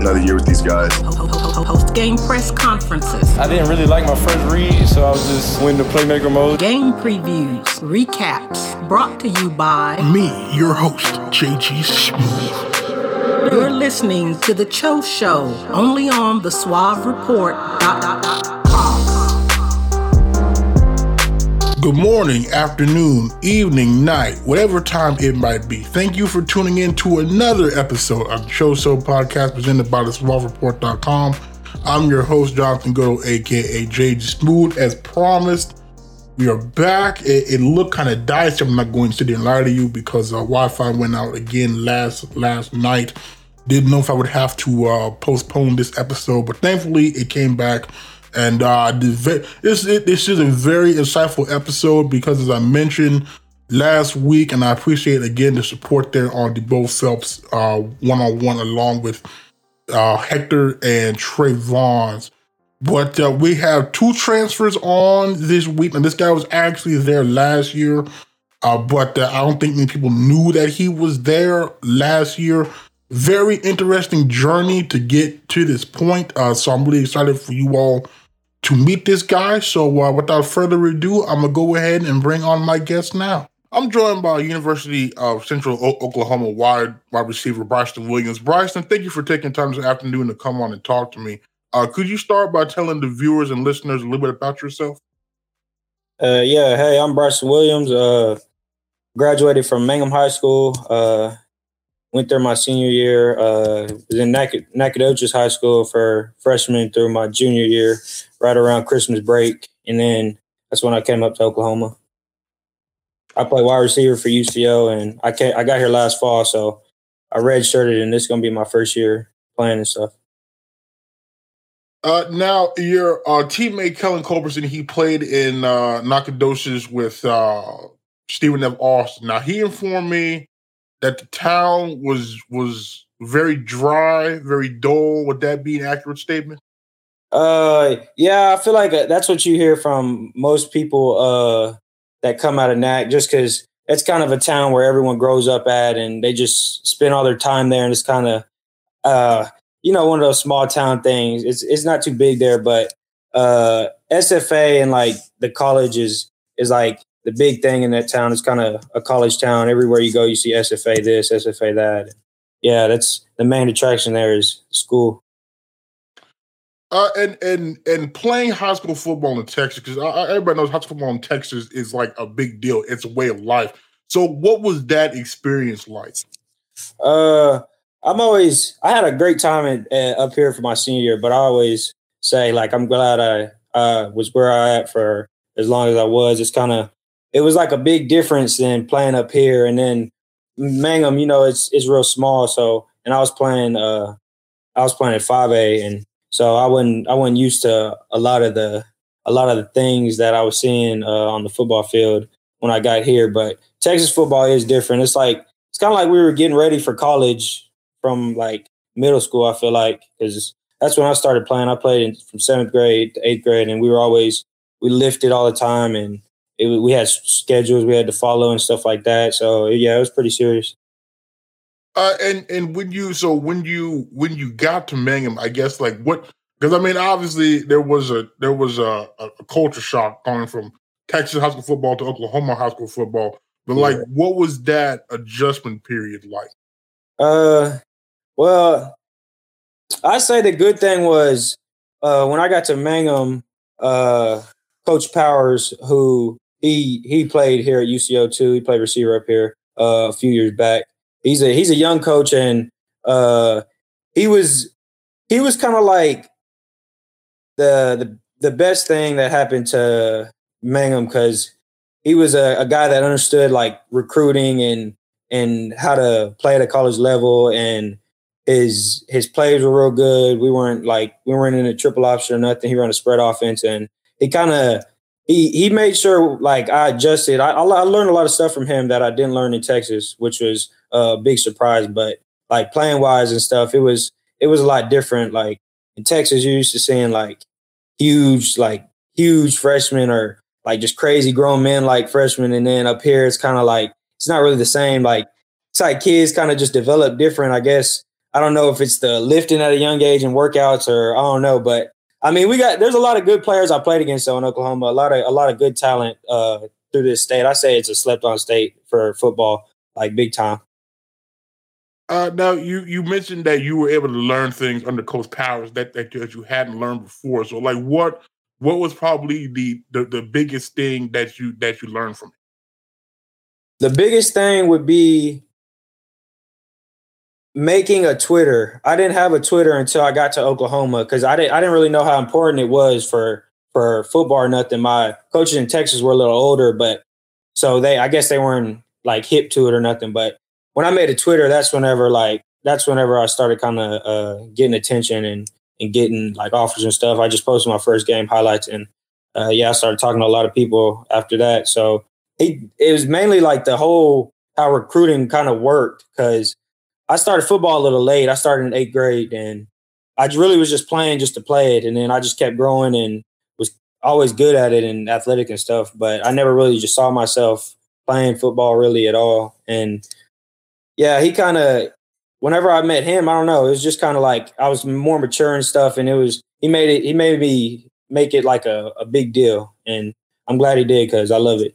another year with these guys. Post game press conferences. I didn't really like my first read, so I was just went into playmaker mode. Game previews, recaps, brought to you by me, your host, JG Smooth. You're listening to the Cho Show, only on the Suave Report. Good morning, afternoon, evening, night, whatever time it might be. Thank you for tuning in to another episode of the Cho Show podcast presented by the SuaveReport.com. I'm your host, Jonathan Goudeau, aka JG Smooth. As promised, we are back. It, it looked kind of dicey. I'm not going to sit and lie to you because uh, Wi-Fi went out again last last night. Didn't know if I would have to uh, postpone this episode, but thankfully it came back and uh, this this is a very insightful episode because, as I mentioned last week, and I appreciate again the support there on the Bo Phelps one on one, along with uh, Hector and Trey Vaughns. But uh, we have two transfers on this week, and this guy was actually there last year. Uh, but uh, I don't think many people knew that he was there last year. Very interesting journey to get to this point. Uh, so I'm really excited for you all to meet this guy. So uh, without further ado, I'm gonna go ahead and bring on my guest now. I'm joined by University of Central o- Oklahoma wide wide receiver Bryceton Williams. Bryceton, thank you for taking time this afternoon to come on and talk to me. Uh, could you start by telling the viewers and listeners a little bit about yourself? Uh, yeah, hey, I'm Bryceton Williams. Uh, graduated from Mangum High School. Went there my senior year. Uh, was in Nac- Nacogdoches High School for freshman through my junior year, right around Christmas break, and then that's when I came up to Oklahoma. I play wide receiver for UCO, and I came, I got here last fall, so I redshirted, and this is gonna be my first year playing and stuff. Uh, now, your uh, teammate Kellen Culberson, he played in uh, Nacogdoches with uh, Stephen F. Austin. Now, he informed me that the town was was very dry, very dull. Would that be an accurate statement? Uh, yeah, I feel like uh, that's what you hear from most people uh, that come out of NAC, just because it's kind of a town where everyone grows up at, and they just spend all their time there, and it's kind of, uh, you know, one of those small town things. It's it's not too big there, but uh, SFA and like the college is is like the big thing in that town. is kind of a college town. Everywhere you go, you see SFA this, SFA that. Yeah, that's the main attraction there is school. Uh, and and and playing high school football in Texas because everybody knows high school football in Texas is like a big deal. It's a way of life. So, what was that experience like? Uh, I'm always I had a great time at, uh, up here for my senior year, but I always say like I'm glad I uh, was where I at for as long as I was. It's kind of it was like a big difference than playing up here and then Mangum, you know, it's it's real small. So and I was playing uh I was playing at five A and so I wasn't I wasn't used to a lot of the a lot of the things that I was seeing uh, on the football field when I got here. But Texas football is different. It's like it's kind of like we were getting ready for college from like middle school. I feel like because that's when I started playing. I played in, from seventh grade to eighth grade, and we were always we lifted all the time, and it, we had schedules we had to follow and stuff like that. So yeah, it was pretty serious. Uh, and and when you so when you when you got to Mangum, I guess like what because I mean obviously there was a there was a, a, culture shock going from Texas high school football to Oklahoma high school football. But like, yeah. what was that adjustment period like? Uh, well, I say the good thing was uh, when I got to Mangum, uh, Coach Powers, who he he played here at UCO too. He played receiver up here uh, a few years back. He's a he's a young coach, and uh, he was he was kind of like the the the best thing that happened to Mangum because he was a, a guy that understood like recruiting and and how to play at a college level and his his plays were real good. We weren't like we weren't in a triple option or nothing. He ran a spread offense and he kind of he he made sure like I adjusted. I, I learned a lot of stuff from him that I didn't learn in Texas, which was a big surprise. But like playing wise and stuff, it was it was a lot different. Like in Texas, you're used to seeing like huge like huge freshmen or like just crazy grown men like freshmen, and then up here it's kind of like it's not really the same. Like it's like kids kind of just develop different. I guess I don't know if it's the lifting at a young age and workouts or I don't know, but I mean we got there's a lot of good players I played against though in Oklahoma. A lot of a lot of good talent uh, through this state. I say it's a slept on state for football, like big time. Uh, now you you mentioned that you were able to learn things under Coach Powers that that, that you hadn't learned before. So like what what was probably the, the the biggest thing that you that you learned from it? The biggest thing would be making a Twitter. I didn't have a Twitter until I got to Oklahoma because I didn't I didn't really know how important it was for for football or nothing. My coaches in Texas were a little older, but so they I guess they weren't like hip to it or nothing. But when I made a Twitter, that's whenever like that's whenever I started kind of uh, getting attention and and getting like offers and stuff. I just posted my first game highlights and uh, yeah, I started talking to a lot of people after that. So it, it was mainly like the whole how recruiting kind of worked because I started football a little late. I started in eighth grade and I really was just playing just to play it. And then I just kept growing and was always good at it and athletic and stuff. But I never really just saw myself playing football really at all. And yeah, he kind of whenever I met him, I don't know, it was just kind of like I was more mature and stuff, and it was he made it he made me make it like a, a big deal, and I'm glad he did because I love it.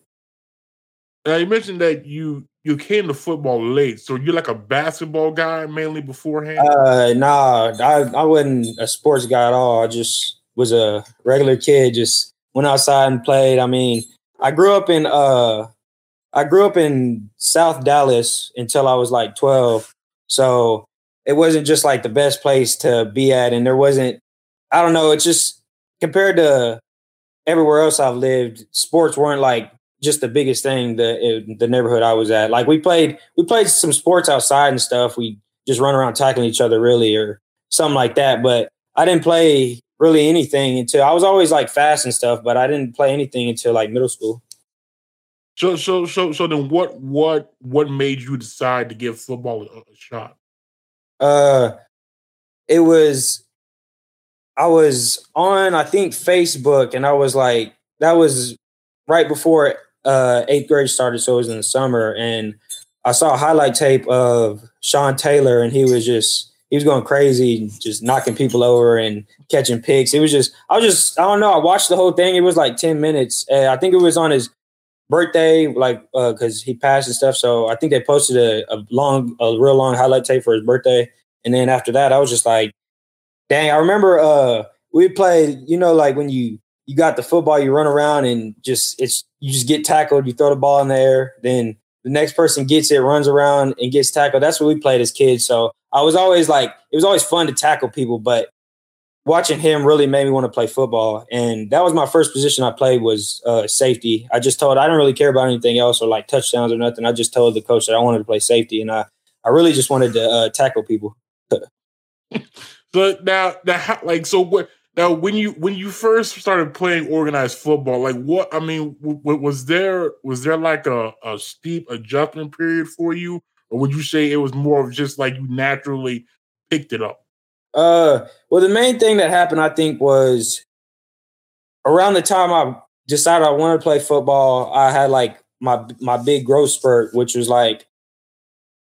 Now you mentioned that you you came to football late, so you're like a basketball guy mainly beforehand. Uh, nah, I I wasn't a sports guy at all. I just was a regular kid, just went outside and played. I mean, I grew up in uh, I grew up in South Dallas until I was like 12, so it wasn't just like the best place to be at. And there wasn't, I don't know, it's just compared to everywhere else I've lived, sports weren't like just the biggest thing the the neighborhood I was at. Like we played we played some sports outside and stuff. We just run around tackling each other really or something like that. But I didn't play really anything until I was always like fast and stuff, but I didn't play anything until like middle school. So so so so then what what what made you decide to give football a, a shot? Uh it was I was on I think Facebook and I was like that was right before uh eighth grade started, so it was in the summer and I saw a highlight tape of Sean Taylor and he was just he was going crazy, just knocking people over and catching picks. It was just I was just I don't know. I watched the whole thing. It was like ten minutes. Uh, I think it was on his birthday, like because uh, he passed and stuff. So I think they posted a, a, long, a real long highlight tape for his birthday. And then after that, I was just like, dang, I remember uh we played, you know, like when you you got the football, you run around and just it's you just get tackled, you throw the ball in the air, then the next person gets it, runs around and gets tackled. That's what we played as kids. So I was always like, it was always fun to tackle people, but watching him really made me want to play football. And that was my first position I played was uh, safety. I just told I didn't really care about anything else or like touchdowns or nothing. I just told the coach that I wanted to play safety, and I I really just wanted to uh, tackle people. so now, now, like, so what? Now, when you when you first started playing organized football, like what? I mean, w- was there was there like a, a steep adjustment period for you, or would you say it was more of just like you naturally picked it up? Uh, well, the main thing that happened, I think, was around the time I decided I wanted to play football. I had like my my big growth spurt, which was like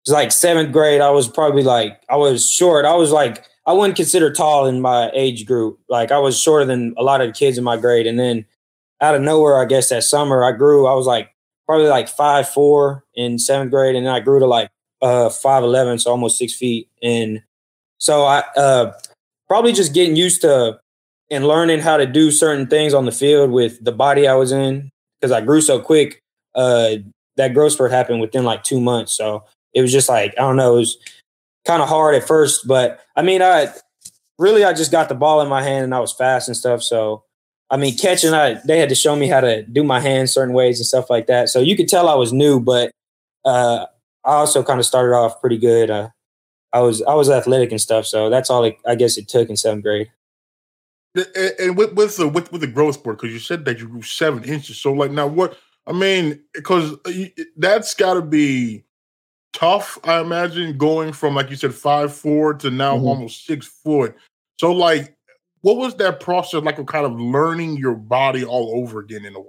was like seventh grade. I was probably like I was short. I was like I wouldn't consider tall in my age group. Like I was shorter than a lot of the kids in my grade. And then out of nowhere, I guess that summer I grew. I was like probably like five four in seventh grade, and then I grew to like uh five eleven, so almost six feet. And so I uh, probably just getting used to and learning how to do certain things on the field with the body I was in because I grew so quick. Uh, that growth spurt happened within like two months, so it was just like I don't know, it was kind of hard at first, but I mean, I really I just got the ball in my hand and I was fast and stuff. So I mean, catching, I they had to show me how to do my hands certain ways and stuff like that. So you could tell I was new, but uh, I also kind of started off pretty good. Uh, I was I was athletic and stuff, so that's all it, I guess it took in seventh grade. And, with with the with, with the growth sport, because you said that you grew seven inches. So like now, what I mean, because that's got to be tough. I imagine going from like you said five four to now mm-hmm. almost six foot. So like, what was that process like of kind of learning your body all over again in a way?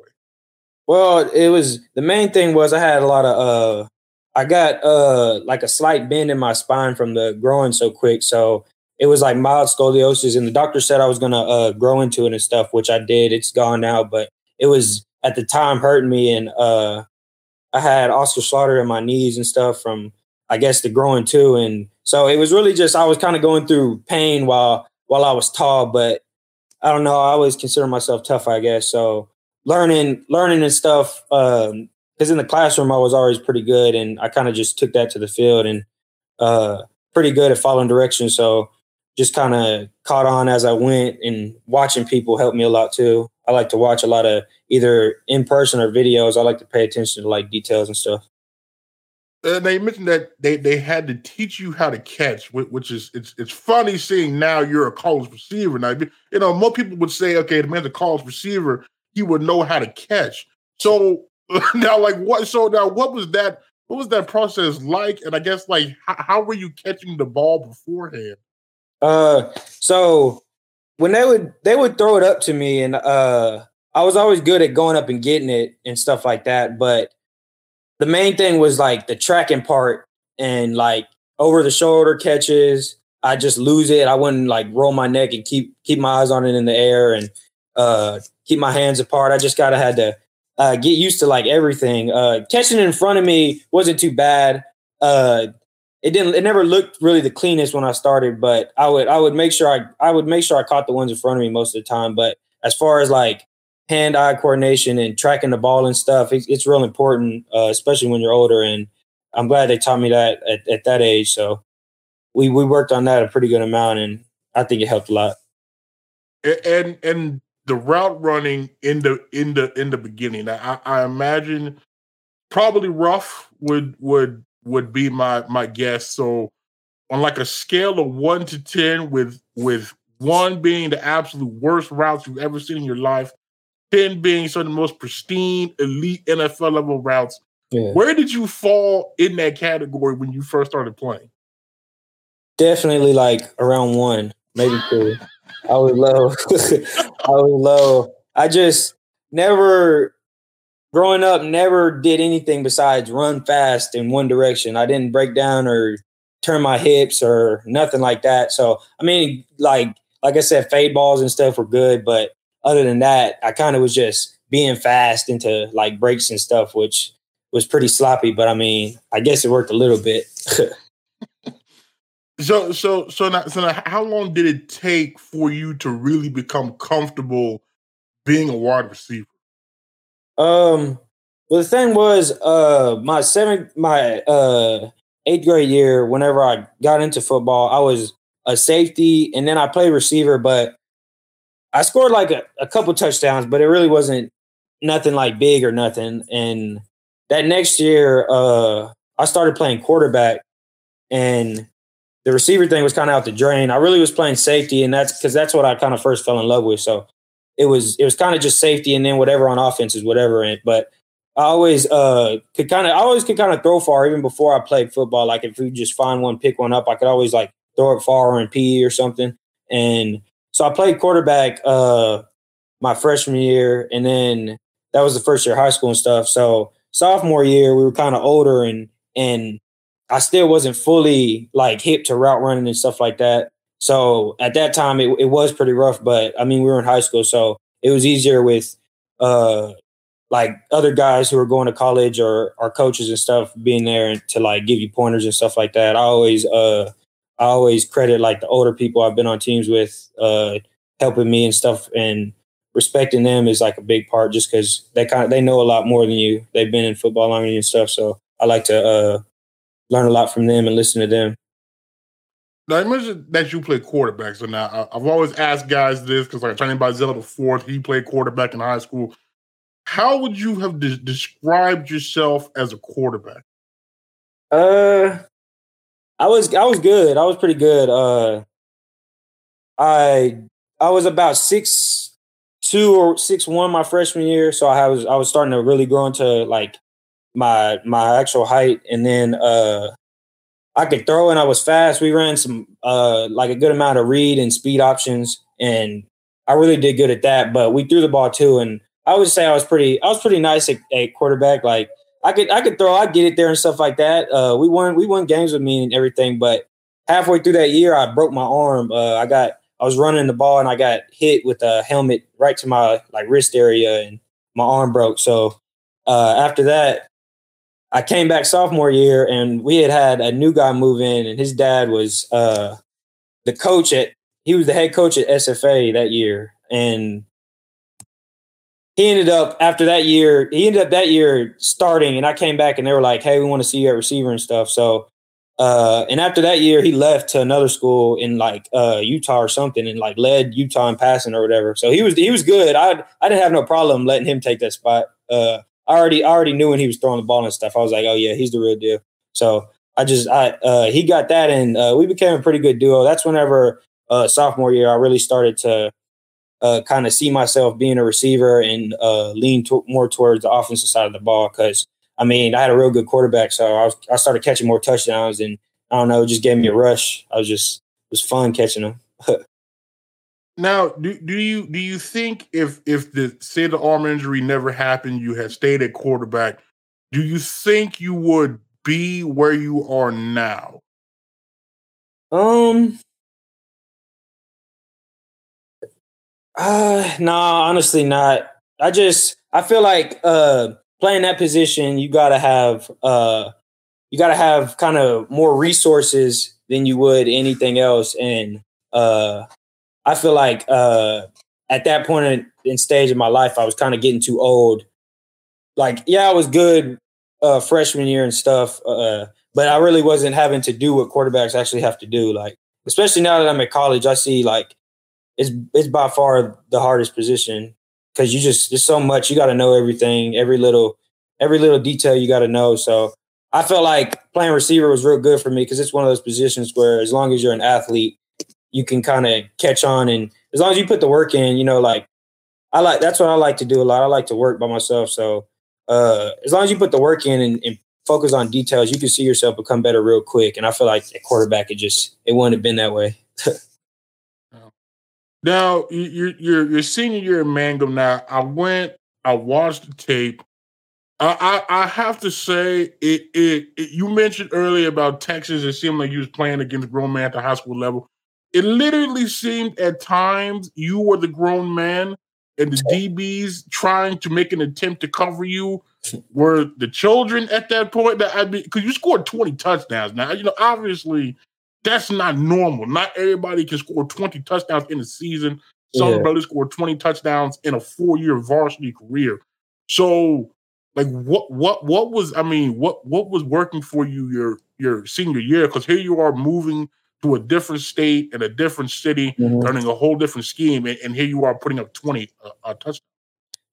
Well, it was the main thing was I had a lot of uh I got uh like a slight bend in my spine from the growing so quick. So it was like mild scoliosis, and the doctor said I was gonna uh, grow into it and stuff, which I did. It's gone now, but it was at the time hurting me, and uh, I had osteoarthritis in my knees and stuff from I guess the growing too, and so it was really just I was kind of going through pain while while I was tall, but I don't know. I always consider myself tough, I guess. So learning learning and stuff because um, in the classroom I was always pretty good, and I kind of just took that to the field and uh, pretty good at following directions. So just kind of caught on as I went and watching people helped me a lot too. I like to watch a lot of either in person or videos. I like to pay attention to like details and stuff. And they mentioned that they, they had to teach you how to catch, which is it's it's funny seeing now you're a college receiver. Now you know most people would say, okay, the man's a college receiver, he would know how to catch. So now, like what? So now, what was that? What was that process like? And I guess like how, how were you catching the ball beforehand? Uh, so when they would they would throw it up to me, and uh, I was always good at going up and getting it and stuff like that. But the main thing was like the tracking part and like over the shoulder catches. I just lose it. I wouldn't like roll my neck and keep keep my eyes on it in the air and uh, keep my hands apart. I just gotta had to uh, get used to like everything. Uh, catching in front of me wasn't too bad. Uh, it didn't it never looked really the cleanest when I started, but I would I would make sure I I would make sure I caught the ones in front of me most of the time. But as far as like hand eye coordination and tracking the ball and stuff, it's, it's real important, uh, especially when you're older. And I'm glad they taught me that at, at that age. So we we worked on that a pretty good amount, and I think it helped a lot. And and the route running in the in the in the beginning, I, I imagine probably rough would would would be my my guess. So on like a scale of one to ten, with with one being the absolute worst routes you've ever seen in your life, ten being some of the most pristine, elite NFL level routes. Yeah. Where did you fall in that category when you first started playing? Definitely like around one, maybe two. I was low. I was low. I just never growing up, never did anything besides run fast in one direction. I didn't break down or turn my hips or nothing like that. So, I mean, like like I said, fade balls and stuff were good, but other than that, I kind of was just being fast into like breaks and stuff, which was pretty sloppy. But I mean, I guess it worked a little bit. so, so, so now, so now, how long did it take for you to really become comfortable being a wide receiver? Um, well, the thing was, uh, my seventh, my uh, eighth grade year, whenever I got into football, I was a safety, and then I played receiver. But I scored like a, a couple touchdowns, but it really wasn't nothing like big or nothing. And that next year, uh, I started playing quarterback, and the receiver thing was kind of out the drain. I really was playing safety, and that's because that's what I kind of first fell in love with. So it was it was kind of just safety and then whatever on offense is whatever. But I always uh could kind of I always could kind of throw far even before I played football. Like if we just find one, pick one up, I could always like throw it far in PE or something. And so I played quarterback uh my freshman year, and then that was the first year of high school and stuff. So sophomore year we were kind of older and and I still wasn't fully like hip to route running and stuff like that. So at that time, it, it was pretty rough. But I mean, we were in high school, so it was easier with uh, like other guys who were going to college or our coaches and stuff being there to like give you pointers and stuff like that. I always uh, I always credit like the older people I've been on teams with uh, helping me and stuff and respecting them is like a big part just because they kind of they know a lot more than you. They've been in football longer than you and stuff. So I like to uh, learn a lot from them and listen to them. Now, you mentioned that you play quarterback. So now I've always asked guys this because, like, Johnny Bazella the fourth, he played quarterback in high school. How would you have de- described yourself as a quarterback? Uh, I was I was good. I was pretty good. Uh, I I was about six two or six one my freshman year, so I was I was starting to really grow into like my my actual height, and then uh, I could throw and I was fast. We ran some uh like a good amount of read and speed options, and I really did good at that. But we threw the ball too, and I would say I was pretty I was pretty nice at, at quarterback. Like I could I could throw, I get it there and stuff like that. Uh, we won we won games with me and everything, but halfway through that year, I broke my arm. Uh, I got I was running the ball and I got hit with a helmet right to my like wrist area and my arm broke. So uh, after that, I came back sophomore year and we had had a new guy move in and his dad was uh, the coach at he was the head coach at SFA that year and he ended up after that year he ended up that year starting and I came back and they were like hey we want to see you at receiver and stuff so uh, and after that year, he left to another school in like uh, Utah or something, and like led Utah in passing or whatever. So he was he was good. I I didn't have no problem letting him take that spot. Uh, I already I already knew when he was throwing the ball and stuff. I was like, oh yeah, he's the real deal. So I just I uh, he got that, and uh, we became a pretty good duo. That's whenever uh, sophomore year I really started to uh, kind of see myself being a receiver and uh, lean to- more towards the offensive side of the ball because I mean, I had a real good quarterback, so I, was, I started catching more touchdowns, and I don't know, it just gave me a rush. I was just it was fun catching them. now, do, do you do you think if if the say the arm injury never happened, you had stayed at quarterback, do you think you would be where you are now? Um. Uh, nah, honestly, not. I just I feel like uh playing that position, you got to have uh, you got to have kind of more resources than you would anything else. And uh, I feel like uh, at that point in, in stage of my life, I was kind of getting too old. Like, yeah, I was good uh, freshman year and stuff, uh, but I really wasn't having to do what quarterbacks actually have to do. Like, especially now that I'm at college, I see like it's it's by far the hardest position because you just there's so much you got to know everything, every little every little detail you got to know. So I felt like playing receiver was real good for me because it's one of those positions where as long as you're an athlete, you can kind of catch on, and as long as you put the work in, you know, like I like that's what I like to do a lot. I like to work by myself, so uh, as long as you put the work in and, and focus on details, you can see yourself become better real quick. And I feel like at quarterback, it just it wouldn't have been that way. Now you're you're your senior year in Mangum. Now I went, I watched the tape. I I, I have to say it, it, it You mentioned earlier about Texas. It seemed like you was playing against grown man at the high school level. It literally seemed at times you were the grown man, and the DBs trying to make an attempt to cover you were the children at that point. That I mean, because you scored twenty touchdowns. Now you know obviously that's not normal. Not everybody can score 20 touchdowns in a season. Some yeah. brothers scored 20 touchdowns in a four-year varsity career. So, like, what, what, what was? I mean, what, what was working for you your your senior year? Because here you are moving to a different state and a different city, mm-hmm. learning a whole different scheme, and, and, here you are putting up 20 uh, uh, touchdowns.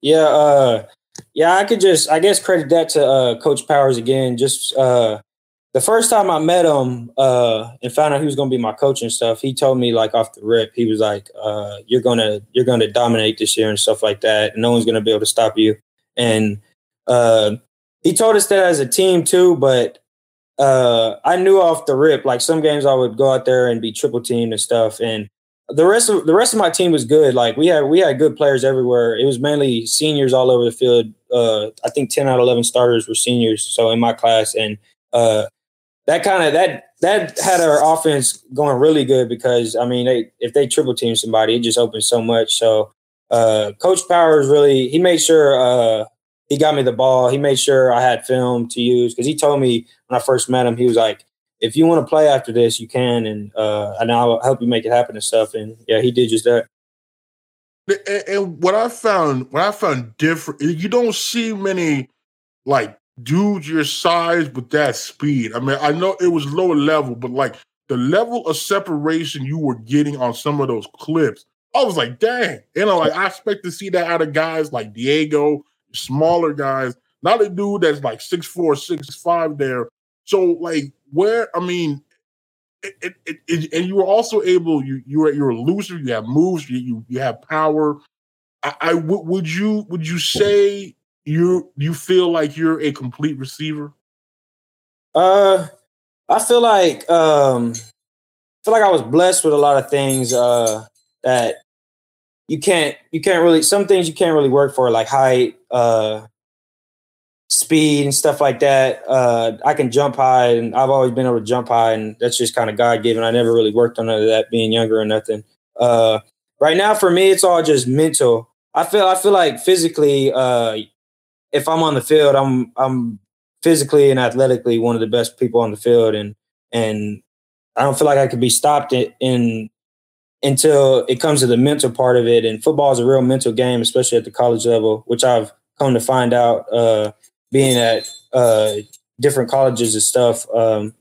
Yeah, uh, yeah, I could just, I guess, credit that to uh, Coach Powers again. Just uh, the first time I met him uh, and found out he was going to be my coach and stuff, he told me like off the rip, he was like, uh, "You're gonna you're gonna dominate this year and stuff like that. no one's gonna be able to stop you." And uh, he told us that as a team too. But uh, I knew off the rip, like some games I would go out there and be triple teamed and stuff. And the rest of the rest of my team was good. Like we had we had good players everywhere. It was mainly seniors all over the field. Uh, I think ten out of eleven starters were seniors. So in my class and uh, that kind of that that had our offense going really good because I mean, they, if they triple team somebody, it just opens so much. So, uh, Coach Powers really he made sure uh, he got me the ball. He made sure I had film to use because he told me when I first met him, he was like, "If you want to play after this, you can, and uh, and I'll help you make it happen and stuff." And yeah, he did just that. And what I found, what I found different, you don't see many like dudes your size with that speed. I mean, I know it was lower level, but like the level of separation you were getting on some of those clips, I was like, dang. You know, like I expect to see that out of guys like Diego, smaller guys, not a dude that's like six four, six five there. So like where I mean, it, it, it, and you were also able you you were you're a loser. You have moves. You you, you have power. I, I w- would you would you say you you feel like you're a complete receiver? Uh, I feel like um, I feel like I was blessed with a lot of things uh, that you can't you can't really some things you can't really work for like height, uh, speed and stuff like that. Uh, I can jump high, and I've always been able to jump high, and that's just kind of God given. I never really worked on that being younger or nothing. Uh, right now, for me, it's all just mental. I feel I feel like physically, uh, if I'm on the field, I'm I'm physically and athletically one of the best people on the field, and and I don't feel like I could be stopped in, in until it comes to the mental part of it. And football is a real mental game, especially at the college level, which I've come to find out uh, being at uh, different colleges and stuff. Um,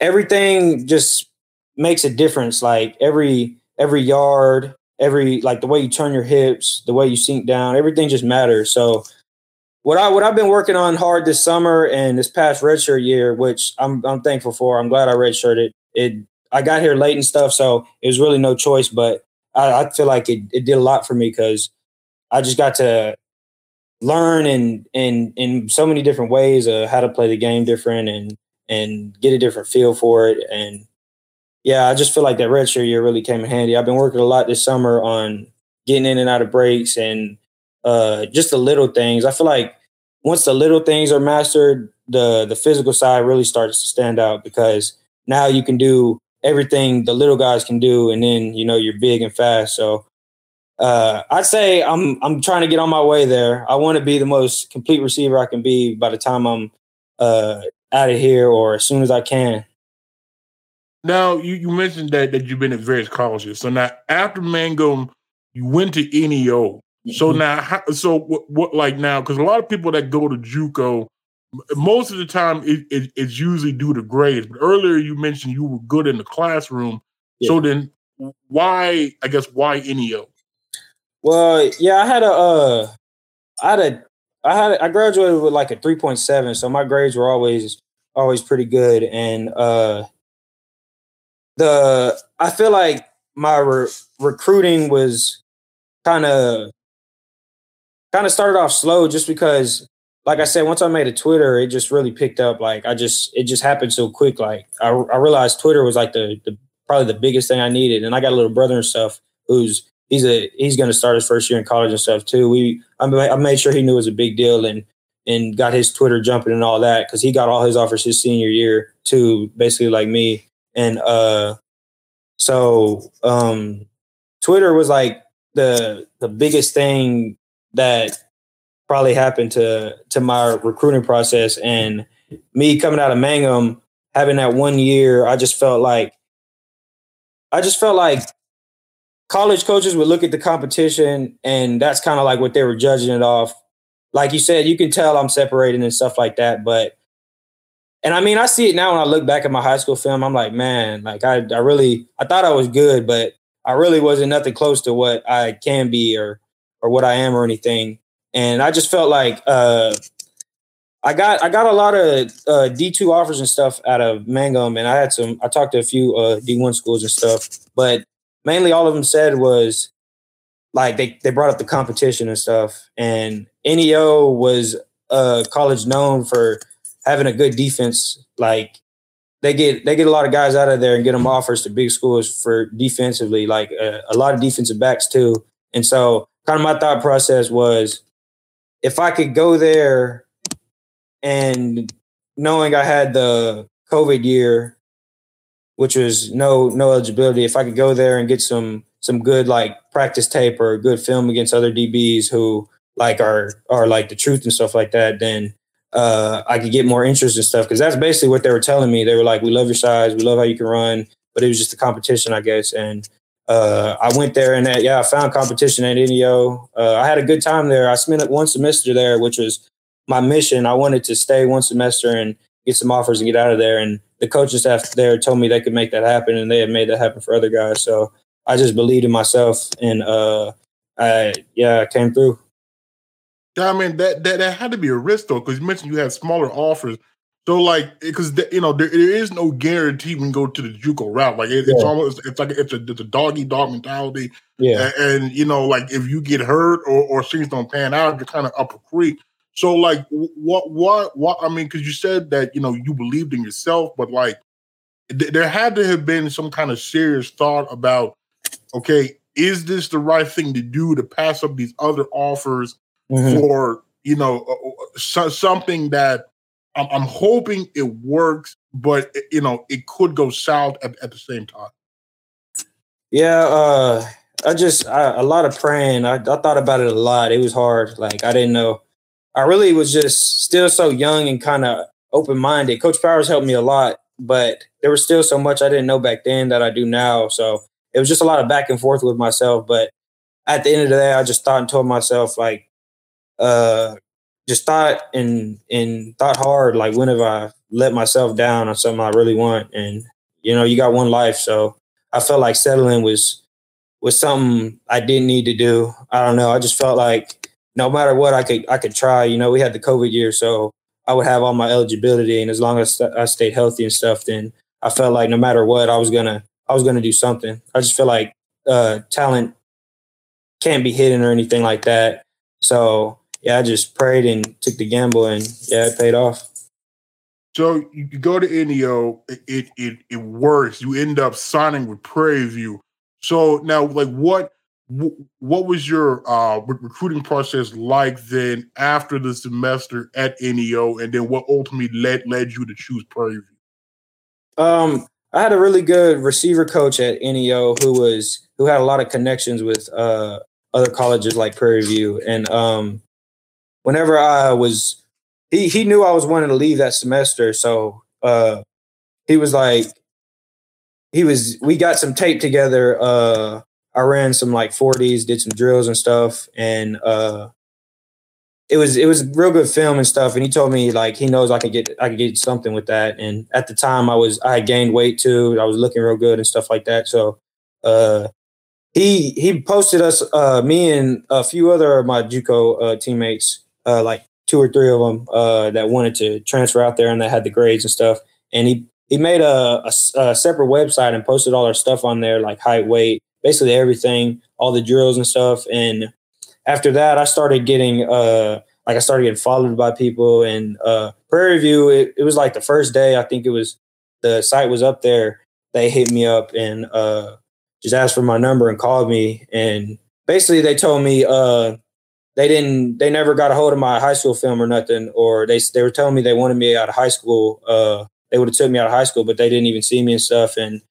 everything just makes a difference. Like every every yard, every like the way you turn your hips, the way you sink down, everything just matters. So what I what I've been working on hard this summer and this past redshirt year, which I'm I'm thankful for. I'm glad I redshirted. It I got here late and stuff, so it was really no choice. But I, I feel like it, it did a lot for me because I just got to learn and and in so many different ways of how to play the game different and and get a different feel for it. And yeah, I just feel like that redshirt year really came in handy. I've been working a lot this summer on getting in and out of breaks and uh, just the little things. I feel like once the little things are mastered, the the physical side really starts to stand out because now you can do everything the little guys can do, and then you know you're big and fast. So uh, I'd say I'm I'm trying to get on my way there. I want to be the most complete receiver I can be by the time I'm uh, out of here or as soon as I can. Now you, you mentioned that that you've been at various colleges. So now after Mangum, you went to NEO. So mm-hmm. now, how, so what, what? Like now, because a lot of people that go to JUCO, most of the time it, it, it's usually due to grades. But earlier you mentioned you were good in the classroom. Yeah. So then, why? I guess why NEO? Well, yeah, I had a, uh, I had a, I had, I graduated with like a three point seven, so my grades were always, always pretty good, and uh, the I feel like my re- recruiting was kind of kind of started off slow just because like I said, once I made a Twitter, it just really picked up. Like I just, it just happened so quick. Like I, I realized Twitter was like the, the probably the biggest thing I needed. And I got a little brother and stuff who's he's a he's going to start his first year in college and stuff too. We I, I made sure he knew it was a big deal and and got his Twitter jumping and all that because he got all his offers his senior year too, basically like me. And uh, so um, Twitter was like the the biggest thing that probably happened to to my recruiting process and me coming out of Mangum having that one year I just felt like I just felt like college coaches would look at the competition and that's kind of like what they were judging it off. Like you said you can tell I'm separating and stuff like that but and I mean I see it now when I look back at my high school film I'm like man like I I really I thought I was good but I really wasn't nothing close to what I can be or or what I am or anything. And I just felt like uh, I got I got a lot of uh, D two offers and stuff out of Mangum, and I had some. I talked to a few uh, D one schools and stuff, but mainly all of them said was like they they brought up the competition and stuff. And NEO was a college known for having a good defense. Like they get they get a lot of guys out of there and get them offers to big schools for defensively, like uh, a lot of defensive backs too. And so kind of my thought process was if I could go there and knowing I had the COVID year, which was no no eligibility, if I could go there and get some some good like practice tape or good film against other DBs who like are are like the truth and stuff like that, then uh, I could get more interest and stuff because that's basically what they were telling me. They were like, "We love your size, we love how you can run," but it was just a competition, I guess. And uh, I went there and uh, yeah, I found competition at NEO. Uh, I had a good time there. I spent one semester there, which was my mission. I wanted to stay one semester and get some offers and get out of there. And the coaching staff there told me they could make that happen, and they had made that happen for other guys. So I just believed in myself, and uh, I yeah, I came through. Yeah, I mean that that that had to be a risk though, because you mentioned you had smaller offers. So like, because you know there, there is no guarantee when you go to the JUCO route. Like it, it's Yeah. almost it's like it's a it's a doggy dog mentality. Yeah. A- And, you know, like if you get hurt or, or things don't pan out, you're kind of up a creek. So like, what what what? I mean, because you said that you know you believed in yourself, but like th- there had to have been some kind of serious thought about, okay, is this the right thing to do to pass up these other offers Mhm. for you know uh, uh, so, something that I'm, I'm hoping it works, but eh, you know it could go south at, at the same time. Yeah, uh, I just I, a lot of praying. I, I thought about it a lot. It was hard. Like I didn't know. I really was just still so young and kind of open minded. Coach Powers helped me a lot, but there was still so much I didn't know back then that I do now. So it was just a lot of back and forth with myself. But at the end of the day, I just thought and told myself like, uh, just thought and and thought hard. Like when have I let myself down on something I really want? And you know, you got one life, so I felt like settling was was something I didn't need to do. I don't know. I just felt like no matter what, I could I could try. You know, we had the COVID year, so I would have all my eligibility, and as long as I stayed healthy and stuff, then I felt like no matter what, I was gonna I was gonna do something. I just feel like uh, talent can't be hidden or anything like that. So yeah, I just prayed and took the gamble, and yeah, it paid off. So you, go to NEO, it, it it it works. You end up signing with Prairie View. So now, like, what what was your uh, recruiting process like then after the semester at NEO, and then what ultimately led led you to choose Prairie View? Um, I had a really good receiver coach at NEO who was who had a lot of connections with uh, other colleges like Prairie View, and um, whenever I was, he he knew I was wanting to leave that semester, so uh, he was like, he was. We got some tape together. Uh, I ran some like forties, did some drills and stuff, and uh, it was it was real good film and stuff. And he told me like he knows I could get I could get something with that. And at the time, I was I had gained weight too. I was looking real good and stuff like that. So uh, he he posted us uh, me and a few other of my JUCO uh, teammates, uh, like two or three of them uh, that wanted to transfer out there and that had the grades and stuff. And he he made a a separate website and posted all our stuff on there, like height, weight, basically everything, all the drills and stuff. And after that, I started getting uh like I started getting followed by people and uh Prairie View. It, it was like the first day. I think it was the site was up there. They hit me up and uh just asked for my number and called me and basically they told me uh they didn't they never got a hold of my high school film or nothing or they they were telling me they wanted me out of high school uh they would have took me out of high school but they didn't even see me and stuff and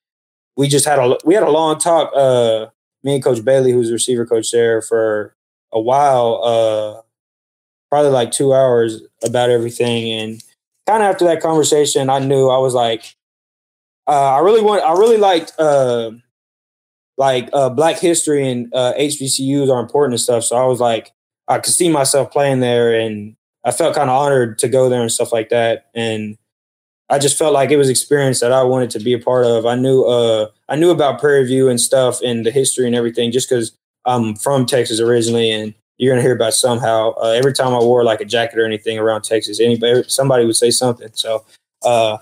we just had a we had a long talk uh me and coach Bailey who's receiver coach there for a while uh probably like 2 hours about everything and kind of after that conversation I knew I was like uh I really want I really liked uh like uh, Black history and uh, HBCUs are important and stuff. So I was like, I could see myself playing there, and I felt kind of honored to go there and stuff like that. And I just felt like it was experience that I wanted to be a part of. I knew, uh, I knew about Prairie View and stuff and the history and everything, just because I'm from Texas originally, and you're gonna hear about somehow. Uh, every time I wore like a jacket or anything around Texas, anybody, somebody would say something. So. Uh,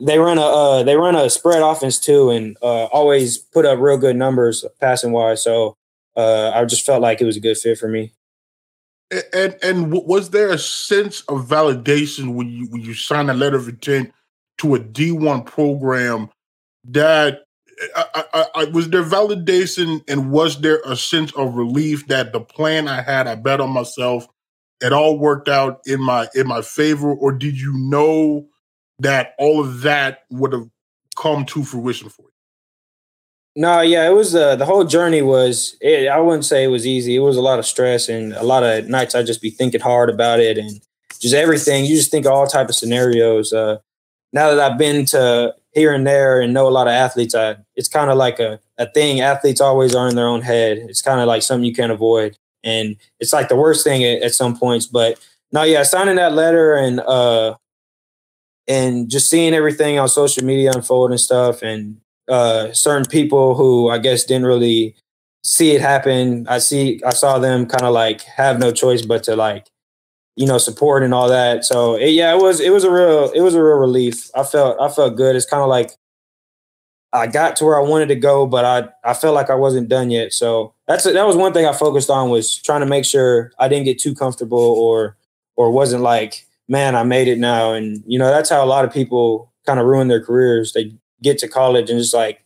they run a uh, they run a spread offense too, and uh, always put up real good numbers passing wise. So uh, I just felt like it was a good fit for me. A- And and was there a sense of validation when you when you signed a letter of intent to a D one program that I, I, I, was there validation and was there a sense of relief that the plan I had, I bet on myself, it all worked out in my in my favor, or did you know that all of that would have come to fruition for? No, yeah, it was uh, the whole journey was. It, I wouldn't say it was easy. It was a lot of stress and a lot of nights I'd just be thinking hard about it and just everything. You just think all type of scenarios. Uh, now that I've been to here and there and know a lot of athletes, I, it's kind of like a, a thing. Athletes always are in their own head. It's kind of like something you can't avoid, and it's like the worst thing at, at some points. But no, yeah, signing that letter and uh, and just seeing everything on social media unfold and stuff, and uh, certain people who I guess didn't really see it happen. I see, I saw them kind of like have no choice but to like you know, support and all that. So it, yeah, it was it was a real it was a real relief. I felt I felt good. It's kind of like I got to where I wanted to go, but I I felt like I wasn't done yet. So that's that was one thing I focused on was trying to make sure I didn't get too comfortable or or wasn't like, man, I made it now. And you know, that's how a lot of people kind of ruin their careers. They get to college and just like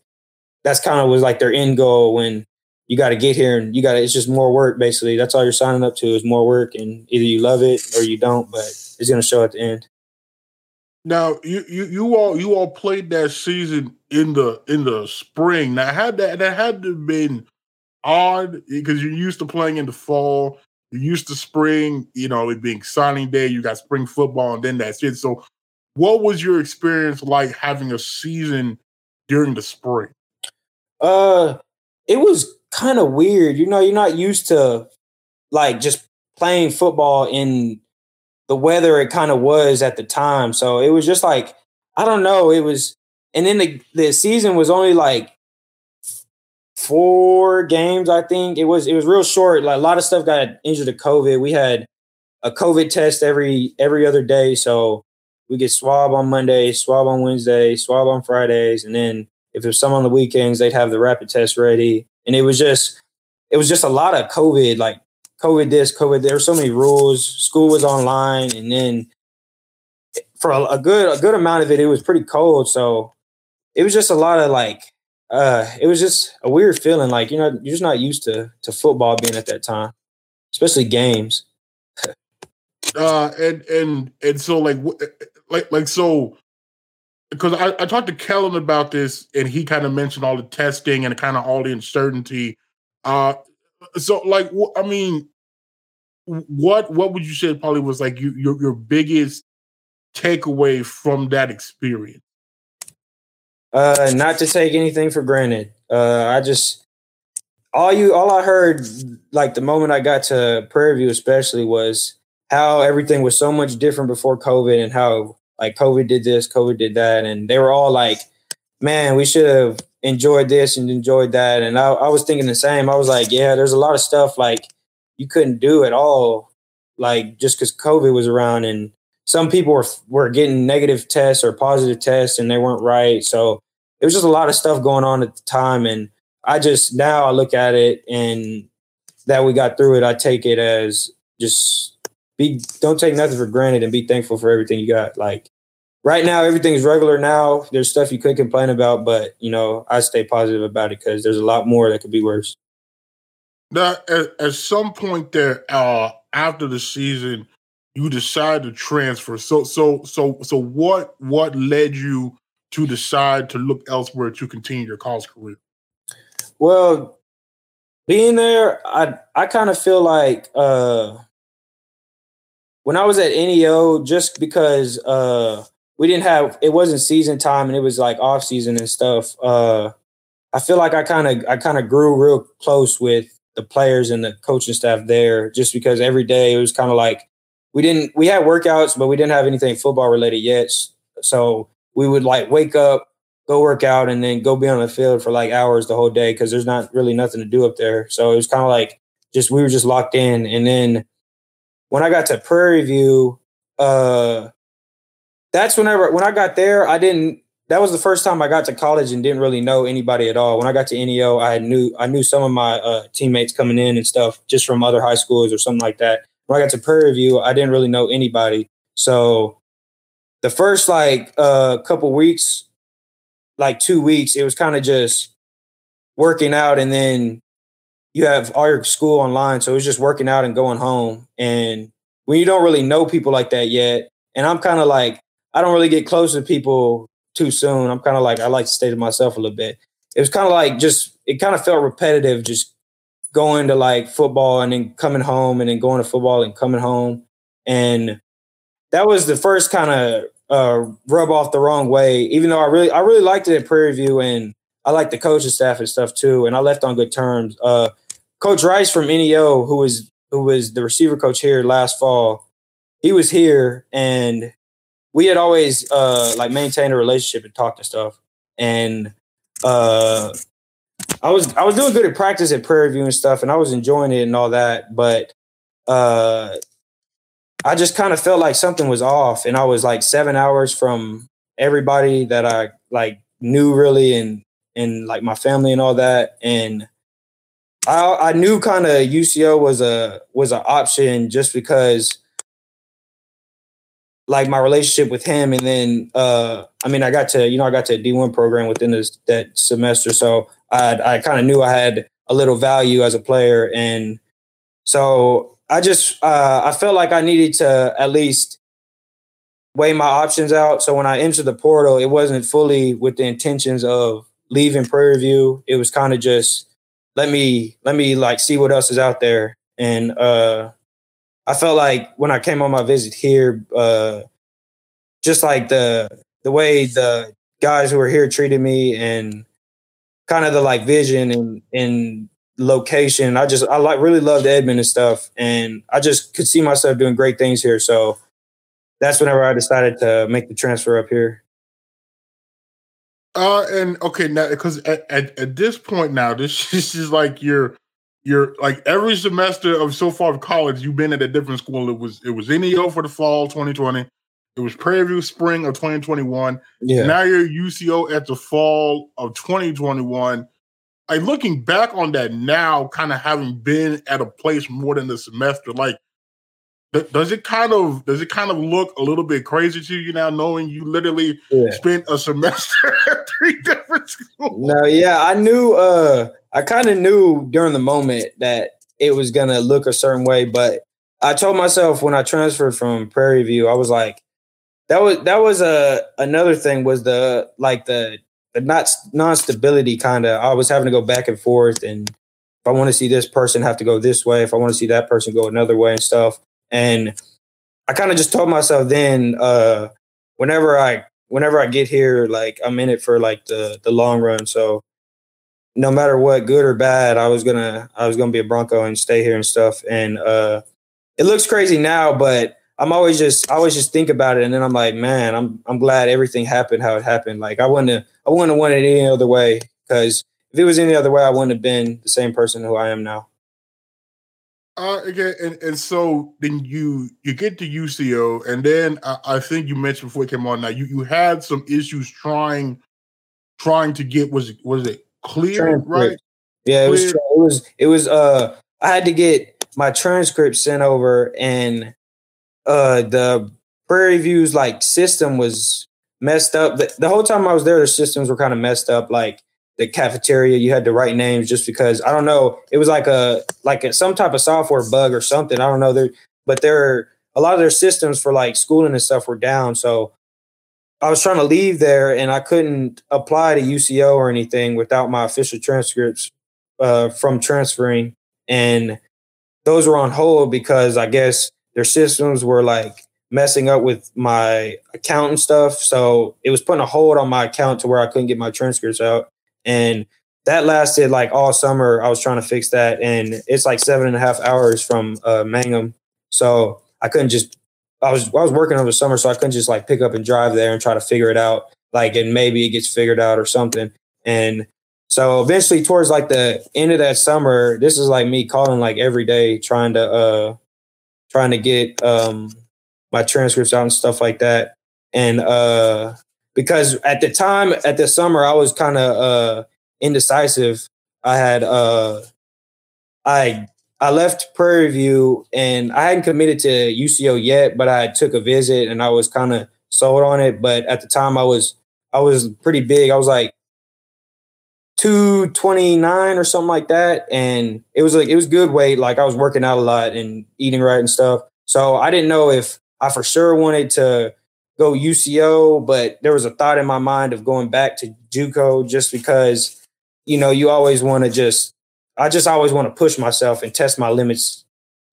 that's kind of was like their end goal when you got to get here and you got to, it's just more work basically. That's all you're signing up to is more work. And either you love it or you don't, but it's going to show at the end. Now you, you you all you all played that season in the in the spring. Now had that that had to have been odd because you're used to playing in the fall. You're used to spring, you know, it being signing day. You got spring football, and then that's it. So, what was your experience like having a season during the spring? Uh, it was kind of weird. You know, you're not used to like just playing football in the weather it kind of was at the time. So it was just like, I don't know. It was, and then the, the season was only like four games, I think. It was, it was real short. Like a lot of stuff got injured to COVID. We had a COVID test every, every other day. So we get swab on Monday, swab on Wednesday, swab on Fridays. And then if there's some on the weekends, they'd have the rapid test ready and it was just it was just a lot of COVID, like COVID this, COVID. There were so many rules. School was online, and then for a, a, good a good amount of it, it was pretty cold. So it was just a lot of like, uh, it was just a weird feeling. Like you know, you're just not used to to football being at that time, especially games. uh, and and and so like like like so because I, I talked to Kellen about this and he kind of mentioned all the testing and kind of all the uncertainty. Uh, so like, I mean, what what would you say probably was like you, your your biggest takeaway from that experience? Uh, not to take anything for granted. Uh, I just all you all I heard like the moment I got to Prairie View, especially was how everything was so much different before COVID and how like COVID did this, COVID did that, and they were all like, "Man, we should have enjoyed this and enjoyed that." And I, I was thinking the same. I was like, "Yeah, there's a lot of stuff like you couldn't do at all, like just because COVID was around, and some people were were getting negative tests or positive tests, and they weren't right. So it was just a lot of stuff going on at the time, and I just now I look at it and that we got through it. I take it as just be don't take nothing for granted and be thankful for everything you got. Like right now, everything's regular now. There's stuff you could complain about, but you know, I stay positive about it because there's a lot more that could be worse. Now, at, at some point there, uh, after the season, you decide to transfer. So, so, so, so, what what led you to decide to look elsewhere to continue your college career? Well, being there, I I kind of feel like uh, when I was at NEO, just because uh, we didn't have it wasn't season time and it was like off season and stuff. Uh, I feel like I kind of I kind of grew real close with the players and the coaching staff there, just because every day it was kind of like we didn't we had workouts, but we didn't have anything football related yet. So we would like wake up, go work out, and then go be on the field for like hours the whole day because there's not really nothing to do up there. So it was kind of like just we were just locked in, and then when I got to Prairie View, uh, that's whenever when I got there, I didn't. That was the first time I got to college and didn't really know anybody at all. When I got to NEO, I knew I knew some of my uh, teammates coming in and stuff just from other high schools or something like that. When I got to Prairie View, I didn't really know anybody. So the first like uh, couple weeks, like two weeks, it was kind of just working out and then you have all your school online. So it was just working out and going home. And when you don't really know people like that yet, and I'm kind of like, I don't really get close to people too soon. I'm kind of like, I like to stay to myself a little bit. It was kind of like just, it kind of felt repetitive, just going to like football and then coming home and then going to football and coming home. And that was the first kind of uh, rub off the wrong way, even though I really, I really liked it at Prairie View and I like the coaching staff and stuff too. And I left on good terms. Uh, Coach Rice from NEO, who was who was the receiver coach here last fall, he was here and we had always uh like maintained a relationship and talked and stuff. And uh I was I was doing good at practice at Prairie View and stuff, and I was enjoying it and all that. But uh I just kind of felt like something was off, and I was like seven hours from everybody that I like knew really, and and like my family and all that, and I I knew kind of UCO was a was an option just because like my relationship with him and then uh I mean I got to you know I got to a D1 program within this that semester so I I kind of knew I had a little value as a player and so I just uh I felt like I needed to at least weigh my options out. So when I entered the portal it wasn't fully with the intentions of leaving Prairie View. It was kind of just let me let me like see what else is out there. And uh i felt like when i came on my visit here uh just like the the way the guys who were here treated me and kind of the like vision and and location i just i like really loved edmond and stuff. And i just could see myself doing great things here. So that's whenever i decided to make the transfer up here Uh, and okay, now because at, at, at this point now, this, this is like your your like every semester of so far of college, you've been at a different school. It was it was NEO for the fall 2020. It was Prairie View spring of 2021. yeah Now you're UCO at the fall of 2021. Like looking back on that now, kind of having been at a place more than the semester, like does it kind of does it kind of look a little bit crazy to you now, knowing you literally yeah spent a semester at three different schools? No, yeah, I knew. Uh, I kind of knew during the moment that it was gonna look a certain way, but I told myself when I transferred from Prairie View, I was like, that was that was a another thing was the like the the not non stability kind of. I was having to go back and forth, and if I want to see this person, have to go this way. If I want to see that person, go another way and stuff. And I kind of just told myself then, uh, whenever I whenever I get here, like I'm in it for like the the long run. So no matter what, good or bad, I was gonna I was gonna be a Bronco and stay here and stuff. And uh it looks crazy now, but I'm always just I always just think about it and then I'm like, man, I'm I'm glad everything happened how it happened. Like I wouldn't have I wouldn't have wanted it any other way because if it was any other way, I wouldn't have been the same person who I am now. Uh, okay, and, and so then you you get to UCO, and then I, I think you mentioned before it came on. Now you you had some issues trying trying to get was was it clear right? Yeah, it was it was it was uh I had to get my transcript sent over and uh the Prairie View's like system was messed up. The, the whole time I was there, the systems were kind of messed up. Like the cafeteria, you had to write names just because I don't know. It was like a like a, some type of software bug or something. I don't know. There, but there a lot of their systems for like schooling and stuff were down. So I was trying to leave there and I couldn't apply to UCO or anything without my official transcripts uh, from transferring. And those were on hold because I guess their systems were like messing up with my account and stuff. So it was putting a hold on my account to where I couldn't get my transcripts out. And that lasted like all summer. I was trying to fix that. And it's like seven and a half hours from uh, Mangum. So I couldn't just I was I was working over the summer, so I couldn't just like pick up and drive there and try to figure it out. Like, and maybe it gets figured out or something. And so eventually, towards like the end of that summer, this is like me calling like every day, trying to uh trying to get um my transcripts out and stuff like that. And uh because at the time at the summer I was kind of uh indecisive. I had uh I I left Prairie View and I hadn't committed to UCO yet, but I took a visit and I was kind of sold on it. But at the time I was I was pretty big. I was like 229 or something like that. And it was like it was good weight. Like I was working out a lot and eating right and stuff. So I didn't know if I for sure wanted to go UCO, but there was a thought in my mind of going back to JUCO just because, you know, you always want to just I just always want to push myself and test my limits.